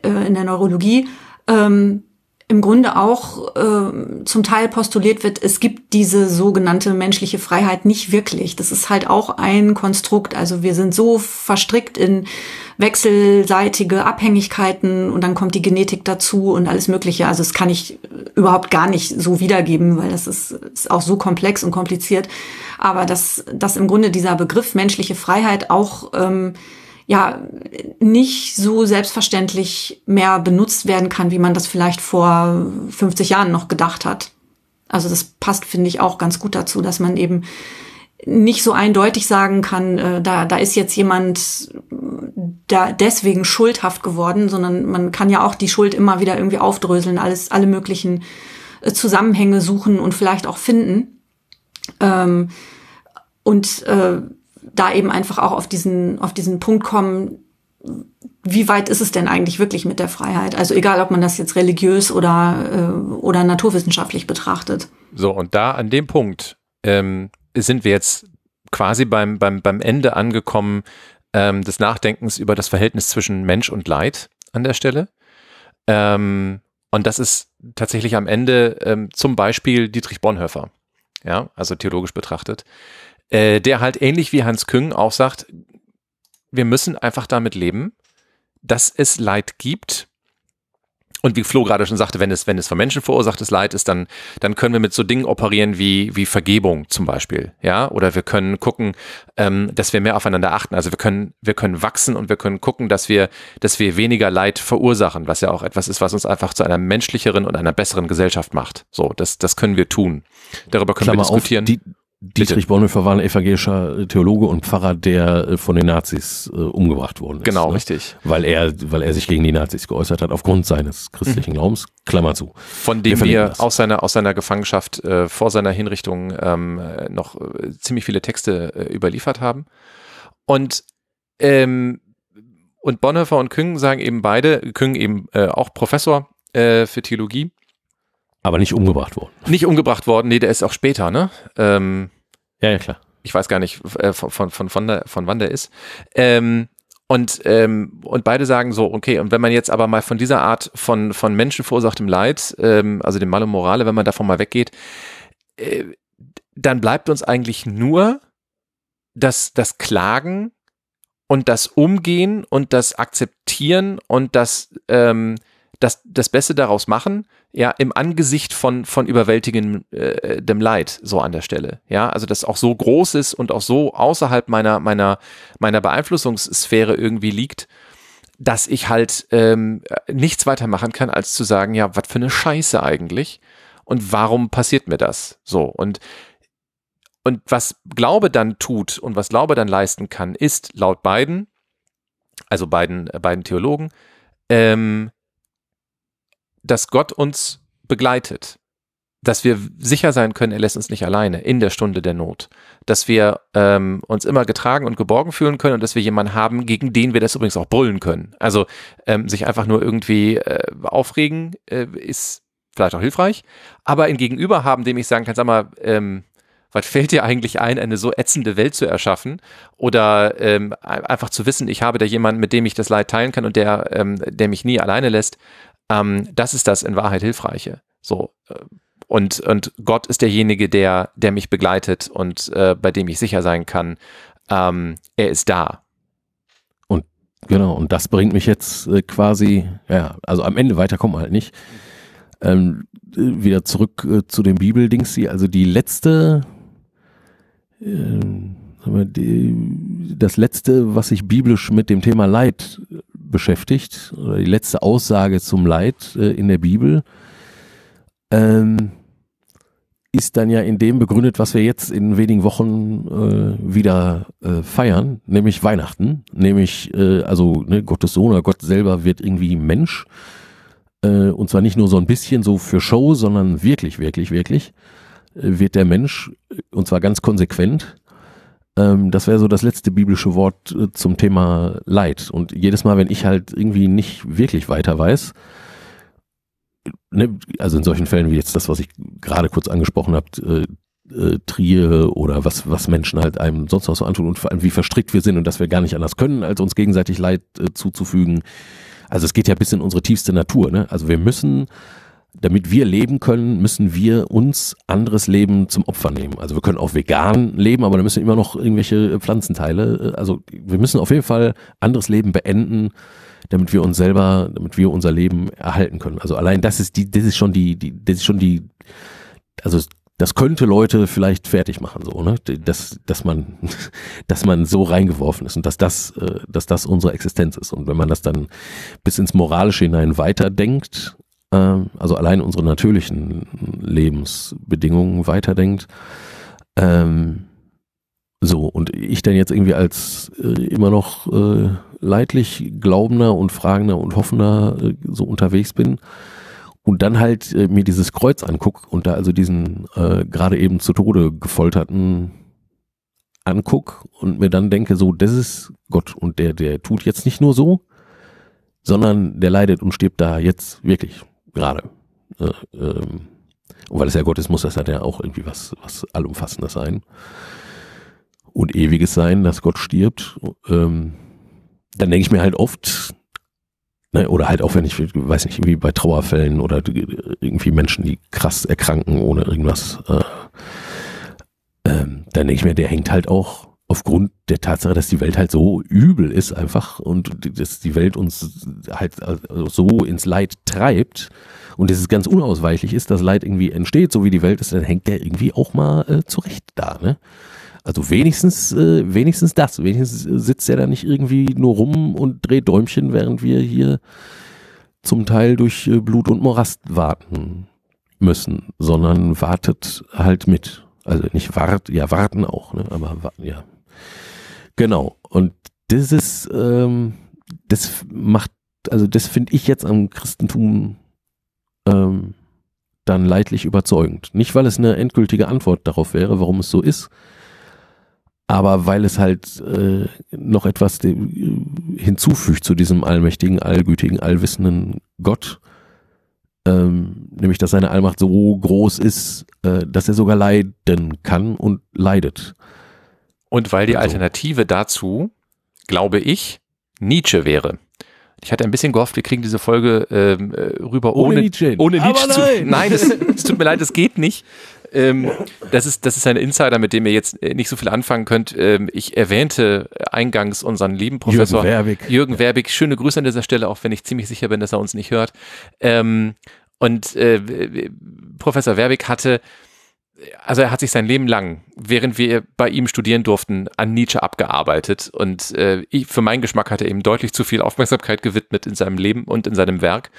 Speaker 2: äh, in der Neurologie ähm, im Grunde auch äh, zum Teil postuliert wird, es gibt diese sogenannte menschliche Freiheit nicht wirklich. Das ist halt auch ein Konstrukt. Also wir sind so verstrickt in wechselseitige Abhängigkeiten und dann kommt die Genetik dazu und alles Mögliche. Also das kann ich überhaupt gar nicht so wiedergeben, weil das ist, ist auch so komplex und kompliziert. Aber dass, dass im Grunde dieser Begriff menschliche Freiheit auch ähm, ja nicht so selbstverständlich mehr benutzt werden kann, wie man das vielleicht vor 50 Jahren noch gedacht hat. Also das passt, finde ich, auch ganz gut dazu, dass man eben nicht so eindeutig sagen kann, äh, da, da ist jetzt jemand da deswegen schuldhaft geworden, sondern man kann ja auch die Schuld immer wieder irgendwie aufdröseln, alles, alle möglichen äh, Zusammenhänge suchen und vielleicht auch finden. Ähm, und äh, da eben einfach auch auf diesen, auf diesen Punkt kommen, wie weit ist es denn eigentlich wirklich mit der Freiheit? Also egal, ob man das jetzt religiös oder, äh, oder naturwissenschaftlich betrachtet.
Speaker 3: So, und da an dem Punkt ähm, sind wir jetzt quasi beim, beim, beim Ende angekommen ähm, des Nachdenkens über das Verhältnis zwischen Mensch und Leid an der Stelle. Ähm, und das ist tatsächlich am Ende ähm, zum Beispiel Dietrich Bonhoeffer, ja, also theologisch betrachtet, äh, der halt ähnlich wie Hans Küng auch sagt, wir müssen einfach damit leben, dass es Leid gibt. Und wie Flo gerade schon sagte, wenn es, wenn es von Menschen verursachtes Leid ist, dann, dann können wir mit so Dingen operieren wie, wie Vergebung zum Beispiel. Ja, oder wir können gucken, ähm, dass wir mehr aufeinander achten. Also wir können, wir können wachsen und wir können gucken, dass wir, dass wir weniger Leid verursachen, was ja auch etwas ist, was uns einfach zu einer menschlicheren und einer besseren Gesellschaft macht. So, das, das können wir tun. Darüber können Klammer wir diskutieren. Auf,
Speaker 1: die, Dietrich Bonhoeffer war ein evangelischer Theologe und Pfarrer, der äh, von den Nazis äh, umgebracht worden ist.
Speaker 3: Genau, ne? richtig.
Speaker 1: Weil er, weil er sich gegen die Nazis geäußert hat, aufgrund seines christlichen mhm. Glaubens, Klammer zu.
Speaker 3: Von dem wir, wir aus seiner, aus seiner Gefangenschaft äh, vor seiner Hinrichtung ähm, noch äh, ziemlich viele Texte äh, überliefert haben. Und, ähm, und Bonhoeffer und Küng sagen eben beide, Küng eben äh, auch Professor äh, für Theologie,
Speaker 1: aber nicht umgebracht worden.
Speaker 3: Nicht umgebracht worden, nee, der ist auch später, ne? Ähm,
Speaker 1: ja, ja, klar.
Speaker 3: Ich weiß gar nicht, äh, von, von, von, von, der, von wann der ist. Ähm, und, ähm, und beide sagen so, okay, und wenn man jetzt aber mal von dieser Art von, von Menschen verursachtem Leid, ähm, also dem Mal und Morale, wenn man davon mal weggeht, äh, dann bleibt uns eigentlich nur das, das Klagen und das Umgehen und das Akzeptieren und das, ähm, das, das Beste daraus machen, ja, im Angesicht von, von überwältigendem äh, Leid, so an der Stelle. Ja, also das auch so groß ist und auch so außerhalb meiner, meiner, meiner Beeinflussungssphäre irgendwie liegt, dass ich halt ähm, nichts weiter machen kann, als zu sagen, ja, was für eine Scheiße eigentlich und warum passiert mir das? So, und und was Glaube dann tut und was Glaube dann leisten kann, ist laut beiden, also beiden, äh, beiden Theologen, ähm, dass Gott uns begleitet, dass wir sicher sein können, er lässt uns nicht alleine in der Stunde der Not, dass wir ähm, uns immer getragen und geborgen fühlen können und dass wir jemanden haben, gegen den wir das übrigens auch brüllen können. Also ähm, sich einfach nur irgendwie äh, aufregen äh, ist vielleicht auch hilfreich, aber ein Gegenüber haben, dem ich sagen kann, sag mal, ähm, was fällt dir eigentlich ein, eine so ätzende Welt zu erschaffen oder ähm, einfach zu wissen, ich habe da jemanden, mit dem ich das Leid teilen kann und der, ähm, der mich nie alleine lässt, ähm, das ist das in Wahrheit Hilfreiche. So. Äh, und, und Gott ist derjenige, der, der mich begleitet und äh, bei dem ich sicher sein kann, ähm, er ist da.
Speaker 1: Und Genau, und das bringt mich jetzt äh, quasi, ja, also am Ende weiter kommen wir halt nicht. Ähm, äh, wieder zurück äh, zu dem Bibeldings, also die letzte, äh, die, das letzte, was sich biblisch mit dem Thema Leid beschäftigt, oder die letzte Aussage zum Leid äh, in der Bibel, ähm, ist dann ja in dem begründet, was wir jetzt in wenigen Wochen äh, wieder äh, feiern, nämlich Weihnachten, nämlich äh, also ne, Gottes Sohn oder Gott selber wird irgendwie Mensch äh, und zwar nicht nur so ein bisschen so für Show, sondern wirklich, wirklich, wirklich äh, wird der Mensch und zwar ganz konsequent. Ähm, das wäre so das letzte biblische Wort äh, zum Thema Leid und jedes Mal, wenn ich halt irgendwie nicht wirklich weiter weiß, ne, also in solchen Fällen wie jetzt das, was ich gerade kurz angesprochen habe, äh, äh, Trier oder was, was Menschen halt einem sonst noch so antun und vor allem wie verstrickt wir sind und dass wir gar nicht anders können, als uns gegenseitig Leid äh, zuzufügen. Also es geht ja bis in unsere tiefste Natur. Ne? Also wir müssen, damit wir leben können, müssen wir uns anderes Leben zum Opfer nehmen. Also wir können auch vegan leben, aber da müssen immer noch irgendwelche Pflanzenteile. Äh, also wir müssen auf jeden Fall anderes Leben beenden, damit wir uns selber, damit wir unser Leben erhalten können. Also allein das ist die, das ist schon die, die das ist schon die, also das könnte Leute vielleicht fertig machen, so, ne? Dass, dass man, [LAUGHS] dass man so reingeworfen ist und dass das, äh, dass das unsere Existenz ist. Und wenn man das dann bis ins Moralische hinein weiterdenkt, also allein unsere natürlichen Lebensbedingungen weiterdenkt, ähm, so, und ich dann jetzt irgendwie als äh, immer noch äh, leidlich glaubender und fragender und hoffender äh, so unterwegs bin und dann halt äh, mir dieses Kreuz anguck und da also diesen äh, gerade eben zu Tode gefolterten anguck und mir dann denke, so, das ist Gott und der, der tut jetzt nicht nur so, sondern der leidet und stirbt da jetzt wirklich gerade. Äh, ähm, und weil es ja Gott ist, muss das halt ja auch irgendwie was, was allumfassendes sein und ewiges sein, dass Gott stirbt, ähm, dann denke ich mir halt oft, ne, oder halt auch wenn ich, weiß nicht, wie bei Trauerfällen oder irgendwie Menschen, die krass erkranken ohne irgendwas, äh, ähm, dann denke ich mir, der hängt halt auch aufgrund der Tatsache, dass die Welt halt so übel ist einfach und dass die Welt uns halt also so ins Leid treibt und es ganz unausweichlich ist, dass Leid irgendwie entsteht, so wie die Welt ist, dann hängt der irgendwie auch mal äh, zurecht da, ne? Also wenigstens, äh, wenigstens das. Wenigstens sitzt er da nicht irgendwie nur rum und dreht Däumchen, während wir hier zum Teil durch äh, Blut und Morast warten müssen, sondern wartet halt mit. Also nicht wart, ja warten auch, ne? aber ja. Genau. Und das ist, ähm, das macht, also das finde ich jetzt am Christentum ähm, dann leidlich überzeugend. Nicht, weil es eine endgültige Antwort darauf wäre, warum es so ist, aber weil es halt äh, noch etwas hinzufügt zu diesem allmächtigen, allgütigen, allwissenden Gott, ähm, nämlich dass seine Allmacht so groß ist, äh, dass er sogar leiden kann und leidet.
Speaker 3: Und weil die also. Alternative dazu, glaube ich, Nietzsche wäre. Ich hatte ein bisschen gehofft, wir kriegen diese Folge ähm, äh, rüber ohne, ohne Nietzsche. Ohne Nietzsche nein. Zu, nein, es, [LAUGHS] es tut mir leid, es geht nicht ähm, das, ist, das ist ein Insider, mit dem ihr jetzt äh, nicht so viel anfangen könnt. Ähm, ich erwähnte eingangs unseren lieben Professor Jürgen Werbig. Jürgen Werbig. Schöne Grüße an dieser Stelle, auch wenn ich ziemlich sicher bin, dass er uns nicht hört. Ähm, und äh, Professor Werbig hatte also er hat sich sein Leben lang, während wir bei ihm studieren durften, an Nietzsche abgearbeitet. Und äh, ich, für meinen Geschmack hat er ihm deutlich zu viel Aufmerksamkeit gewidmet in seinem Leben und in seinem Werk.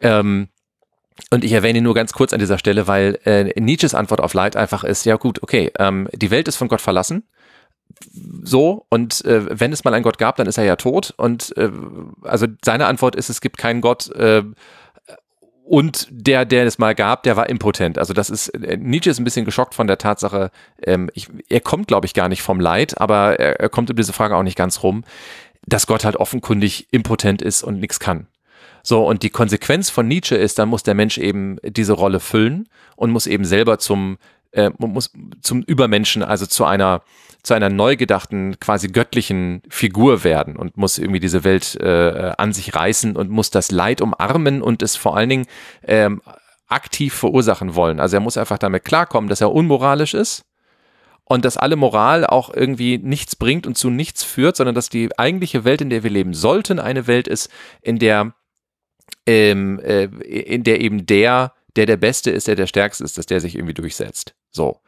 Speaker 3: Ähm, und ich erwähne ihn nur ganz kurz an dieser Stelle, weil äh, Nietzsches Antwort auf Leid einfach ist, ja gut, okay, ähm, die Welt ist von Gott verlassen. So, und äh, wenn es mal einen Gott gab, dann ist er ja tot. Und äh, also seine Antwort ist, es gibt keinen Gott. Äh, und der, der es mal gab, der war impotent. Also das ist, äh, Nietzsche ist ein bisschen geschockt von der Tatsache, ähm, ich, er kommt, glaube ich, gar nicht vom Leid, aber er, er kommt um diese Frage auch nicht ganz rum, dass Gott halt offenkundig impotent ist und nichts kann. So, und die Konsequenz von Nietzsche ist, dann muss der Mensch eben diese Rolle füllen und muss eben selber zum, äh, muss zum Übermenschen, also zu einer, zu einer neu gedachten, quasi göttlichen Figur werden und muss irgendwie diese Welt äh, an sich reißen und muss das Leid umarmen und es vor allen Dingen ähm, aktiv verursachen wollen. Also er muss einfach damit klarkommen, dass er unmoralisch ist und dass alle Moral auch irgendwie nichts bringt und zu nichts führt, sondern dass die eigentliche Welt, in der wir leben sollten, eine Welt ist, in der ähm, äh, in der eben der, der der Beste ist, der der Stärkste ist, dass der sich irgendwie durchsetzt. So.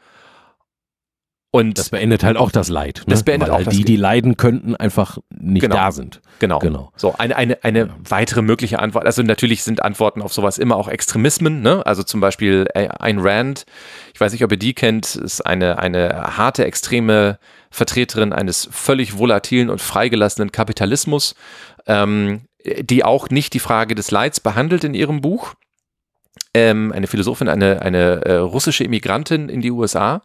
Speaker 1: Und das beendet halt auch das Leid. Ne?
Speaker 3: Das beendet
Speaker 1: Weil
Speaker 3: auch das
Speaker 1: die, die leiden könnten, einfach nicht
Speaker 3: Genau.
Speaker 1: da sind.
Speaker 3: Genau.
Speaker 1: Genau.
Speaker 3: So, eine, eine, eine weitere mögliche Antwort. Also natürlich sind Antworten auf sowas immer auch Extremismen, ne? Also zum Beispiel äh, Ayn Rand, ich weiß nicht, ob ihr die kennt, ist eine, eine harte, extreme Vertreterin eines völlig volatilen und freigelassenen Kapitalismus, ähm, die auch nicht die Frage des Leids behandelt in ihrem Buch. Ähm, eine Philosophin, eine, eine äh, russische Immigrantin in die USA,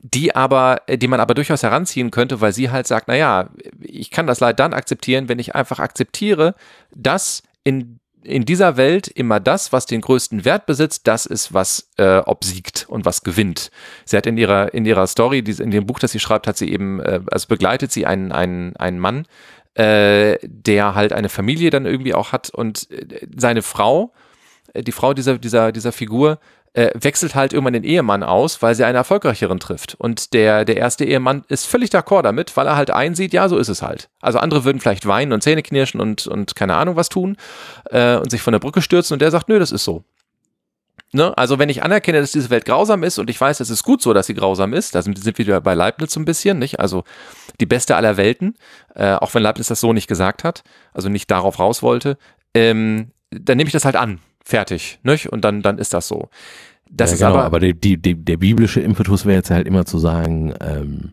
Speaker 3: die aber, äh, die man aber durchaus heranziehen könnte, weil sie halt sagt, naja, ich kann das Leid dann akzeptieren, wenn ich einfach akzeptiere, dass in in dieser Welt immer das, was den größten Wert besitzt, das ist, was äh, obsiegt und was gewinnt. Sie hat in ihrer, in ihrer Story, in dem Buch, das sie schreibt, hat sie eben, äh, also begleitet sie einen, einen, einen Mann, äh, der halt eine Familie dann irgendwie auch hat und äh, seine Frau, die Frau dieser, dieser, dieser Figur, äh, wechselt halt irgendwann den Ehemann aus, weil sie einen erfolgreicheren trifft. Und der, der erste Ehemann ist völlig d'accord damit, weil er halt einsieht, ja, so ist es halt. Also andere würden vielleicht weinen und Zähne knirschen und, und keine Ahnung was tun äh, und sich von der Brücke stürzen und der sagt, nö, das ist so. Ne? Also wenn ich anerkenne, dass diese Welt grausam ist und ich weiß, es ist gut so, dass sie grausam ist, da sind, sind wir wieder bei Leibniz so ein bisschen, nicht? Also die beste aller Welten, äh, auch wenn Leibniz das so nicht gesagt hat, also nicht darauf raus wollte, ähm, dann nehme ich das halt an, fertig, nicht? Und dann, dann ist das so. Das
Speaker 1: ja,
Speaker 3: ist
Speaker 1: genau,
Speaker 3: aber,
Speaker 1: aber, die, die, die, der biblische Impetus wäre jetzt halt immer zu sagen, ähm,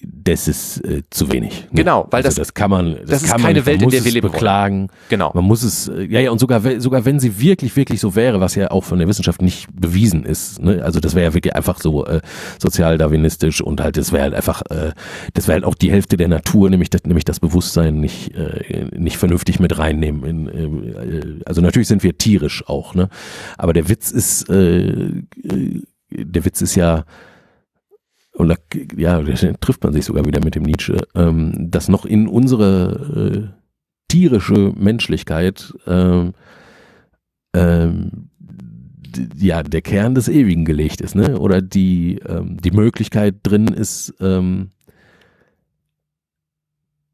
Speaker 1: das ist äh, zu wenig. ne?
Speaker 3: Genau, weil
Speaker 1: also
Speaker 3: das-
Speaker 1: das kann man, das,
Speaker 3: das ist
Speaker 1: kann
Speaker 3: keine
Speaker 1: man,
Speaker 3: Welt, in der wir leben wollen.
Speaker 1: beklagen.
Speaker 3: genau.
Speaker 1: Man muss es, äh, ja, ja, und sogar, sogar wenn sie wirklich, wirklich so wäre, was ja auch von der Wissenschaft nicht bewiesen ist, ne? also das wäre ja wirklich einfach so äh, sozialdarwinistisch und halt, das wäre halt einfach, äh, das wäre halt auch die Hälfte der Natur, nämlich das, nämlich das Bewusstsein nicht, äh, nicht vernünftig mit reinnehmen. In, äh, also natürlich sind wir tierisch auch, ne? aber der Witz ist, äh, äh, der Witz ist ja, und da, ja, trifft man sich sogar wieder mit dem Nietzsche, ähm, dass noch in unsere äh, tierische Menschlichkeit ähm, ähm, ja der Kern des Ewigen gelegt ist, ne? Oder die ähm, die Möglichkeit drin ist. Ähm,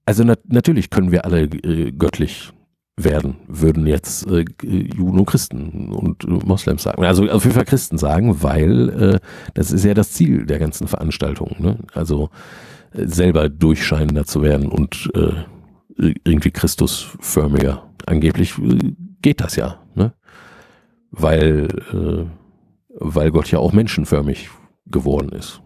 Speaker 1: also nat natürlich können wir alle äh, göttlich werden, würden jetzt äh, Juden und Christen und Moslems sagen. Also auf jeden Fall Christen sagen, weil äh, das ist ja das Ziel der ganzen Veranstaltung. Ne? Also äh, selber durchscheinender zu werden und äh, irgendwie Christusförmiger. Angeblich äh, geht das ja, ne? Weil, äh, weil Gott ja auch menschenförmig geworden ist.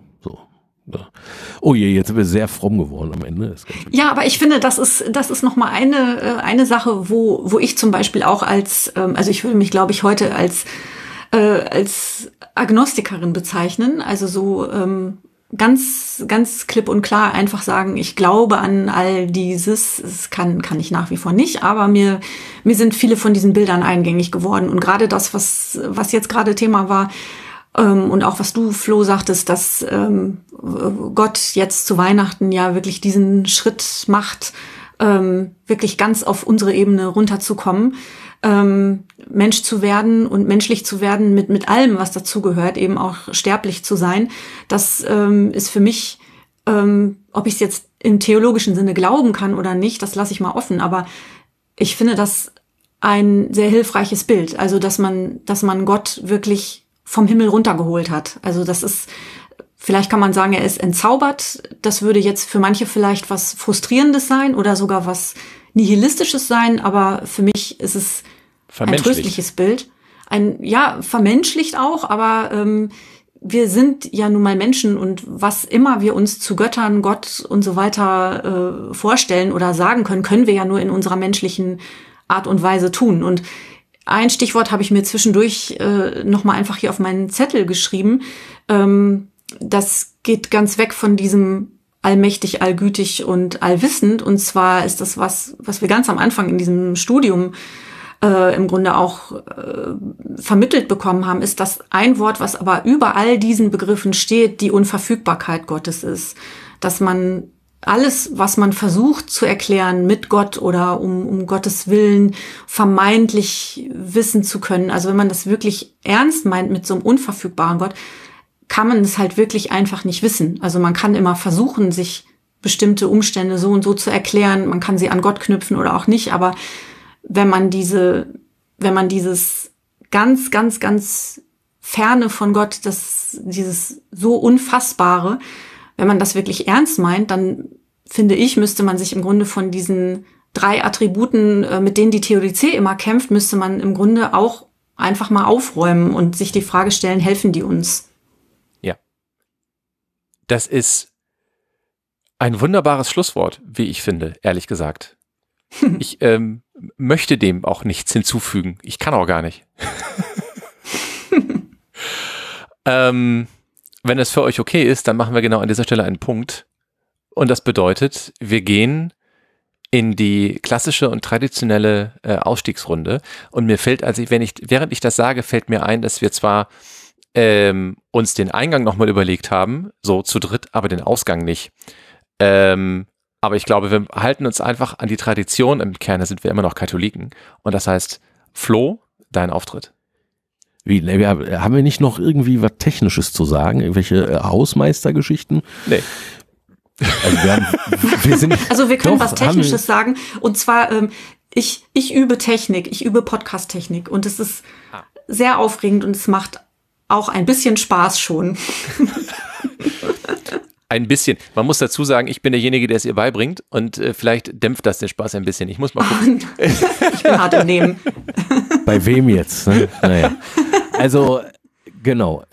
Speaker 1: Oh je, jetzt sind wir sehr fromm geworden am Ende.
Speaker 2: Ja, aber ich finde, das ist das ist noch mal eine äh, eine Sache, wo wo ich zum Beispiel auch als ähm, also ich würde mich glaube ich heute als äh, als Agnostikerin bezeichnen, also so ähm, ganz ganz klipp und klar einfach sagen, ich glaube an all dieses, es kann kann ich nach wie vor nicht, aber mir mir sind viele von diesen Bildern eingängig geworden. Und gerade das was was jetzt gerade Thema war ähm, und auch was du, Flo, sagtest, dass Gott jetzt zu Weihnachten ja wirklich diesen Schritt macht, ähm, wirklich ganz auf unsere Ebene runterzukommen, ähm, Mensch zu werden und menschlich zu werden mit, mit allem, was dazugehört, eben auch sterblich zu sein. Das ähm, ist für mich, ähm, ob ich es jetzt im theologischen Sinne glauben kann oder nicht, das lasse ich mal offen, aber ich finde das ein sehr hilfreiches Bild. Also, dass man, dass man Gott wirklich vom Himmel runtergeholt hat. Also, das ist, vielleicht kann man sagen, er ist entzaubert. Das würde jetzt für manche vielleicht was Frustrierendes sein oder sogar was Nihilistisches sein, aber für mich ist es ein tröstliches Bild. Ein, ja, vermenschlicht auch, aber ähm, wir sind ja nun mal Menschen und was immer wir uns zu Göttern, Gott und so weiter äh, vorstellen oder sagen können, können wir ja nur in unserer menschlichen Art und Weise tun. Und ein Stichwort habe ich mir zwischendurch äh, nochmal einfach hier auf meinen Zettel geschrieben. Ähm, das geht ganz weg von diesem allmächtig, allgütig und allwissend. Und zwar ist das was, was wir ganz am Anfang in diesem Studium äh, im Grunde auch äh, vermittelt bekommen haben, ist, dass ein Wort, was aber über all diesen Begriffen steht, die Unverfügbarkeit Gottes ist. Dass man alles, was man versucht zu erklären mit Gott oder um, um Gottes Willen vermeintlich wissen zu können, also wenn man das wirklich ernst meint mit so einem unverfügbaren Gott, kann man es halt wirklich einfach nicht wissen. Also man kann immer versuchen, sich bestimmte Umstände so und so zu erklären. Man kann sie an Gott knüpfen oder auch nicht. Aber wenn man diese, wenn man dieses ganz, ganz, ganz ferne von Gott, das, dieses so unfassbare, wenn man das wirklich ernst meint, dann finde ich, müsste man sich im Grunde von diesen drei Attributen, äh, mit denen die Theodizee immer kämpft, müsste man im Grunde auch einfach mal aufräumen und sich die Frage stellen, helfen die uns?
Speaker 3: Das ist ein wunderbares Schlusswort, wie ich finde, ehrlich gesagt. [LAUGHS] ich ähm, möchte dem auch nichts hinzufügen. Ich kann auch gar nicht. [LAUGHS] ähm, wenn es für euch okay ist, dann machen wir genau an dieser Stelle einen Punkt. Und das bedeutet, wir gehen in die klassische und traditionelle äh, Ausstiegsrunde. Und mir fällt, also wenn ich, während ich das sage, fällt mir ein, dass wir zwar ähm, uns den Eingang nochmal überlegt haben, so zu dritt, aber den Ausgang nicht. Ähm, aber ich glaube, wir halten uns einfach an die Tradition. Im Kern sind wir immer noch Katholiken. Und das heißt, Flo, dein Auftritt.
Speaker 1: Wie, ne, wir, haben wir nicht noch irgendwie was Technisches zu sagen? Irgendwelche äh, Hausmeistergeschichten?
Speaker 3: Nee.
Speaker 2: Also wir, haben, [LAUGHS] wir, sind, also wir können doch, was Technisches sagen. Und zwar, ähm, ich, ich übe Technik, ich übe Podcast-Technik. Und es ist ah. sehr aufregend und es macht auch ein bisschen Spaß schon. [LAUGHS]
Speaker 3: Ein bisschen. Man muss dazu sagen, ich bin derjenige, der es ihr beibringt und äh, vielleicht dämpft das den Spaß ein bisschen. Ich muss mal gucken.
Speaker 2: ich [LAUGHS] bin hart im Nehmen. [LAUGHS]
Speaker 1: Bei wem jetzt? Ne? Naja. Also Genau.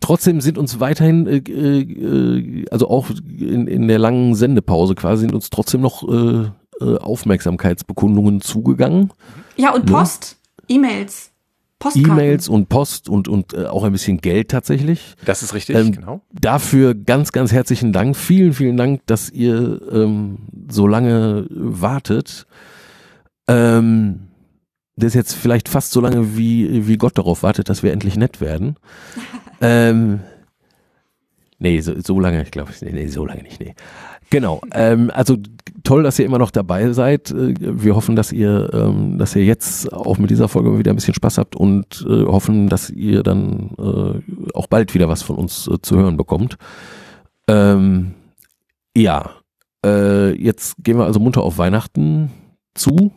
Speaker 1: Trotzdem sind uns weiterhin, äh, äh, also auch in, in der langen Sendepause quasi, sind uns trotzdem noch äh, äh Aufmerksamkeitsbekundungen zugegangen.
Speaker 2: Ja, und ne? Post, ne? E-Mails.
Speaker 1: E-Mails und Post und, und äh, auch ein bisschen Geld tatsächlich.
Speaker 3: Das ist richtig, ähm, genau.
Speaker 1: Dafür ganz, ganz herzlichen Dank. Vielen, vielen Dank, dass ihr ähm, so lange wartet. Ähm, das ist jetzt vielleicht fast so lange, wie, wie Gott darauf wartet, dass wir endlich nett werden. [LAUGHS] ähm, nee, so, so lange, ich glaube, nee, nee, so lange nicht, nee. Genau. Ähm, also toll, dass ihr immer noch dabei seid. Äh, wir hoffen, dass ihr, ähm, dass ihr jetzt auch mit dieser Folge wieder ein bisschen Spaß habt und äh, hoffen, dass ihr dann äh, auch bald wieder was von uns äh, zu hören bekommt. Ähm, ja, äh, jetzt gehen wir also munter auf Weihnachten zu,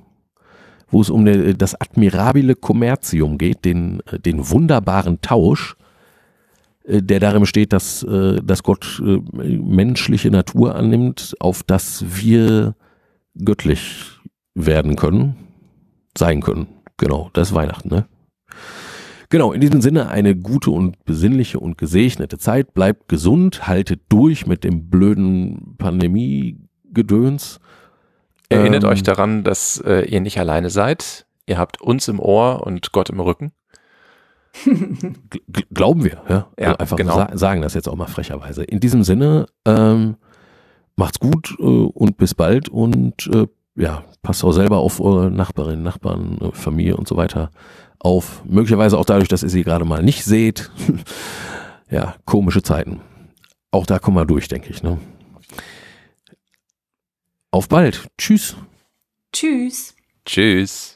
Speaker 1: wo es um das admirabile Kommerzium geht, den, äh, den wunderbaren Tausch der darin besteht, dass, äh, dass Gott äh, menschliche Natur annimmt, auf dass wir göttlich werden können, sein können. Genau, das ist Weihnachten, ne? Genau, in diesem Sinne eine gute und besinnliche und gesegnete Zeit. Bleibt gesund, haltet durch mit dem blöden Pandemie-Gedöns.
Speaker 3: Erinnert ähm, euch daran, dass äh, ihr nicht alleine seid. Ihr habt uns im Ohr und Gott im Rücken.
Speaker 1: Glauben wir, ja. ja also einfach genau. sa sagen das jetzt auch mal frecherweise. In diesem Sinne, ähm, macht's gut äh, und bis bald und äh, ja, passt auch selber auf eure Nachbarinnen, Nachbarn, äh, Familie und so weiter auf. Möglicherweise auch dadurch, dass ihr sie gerade mal nicht seht. [LAUGHS] ja, komische Zeiten. Auch da kommen wir durch, denke ich. Ne? Auf bald. Tschüss.
Speaker 2: Tschüss.
Speaker 3: Tschüss.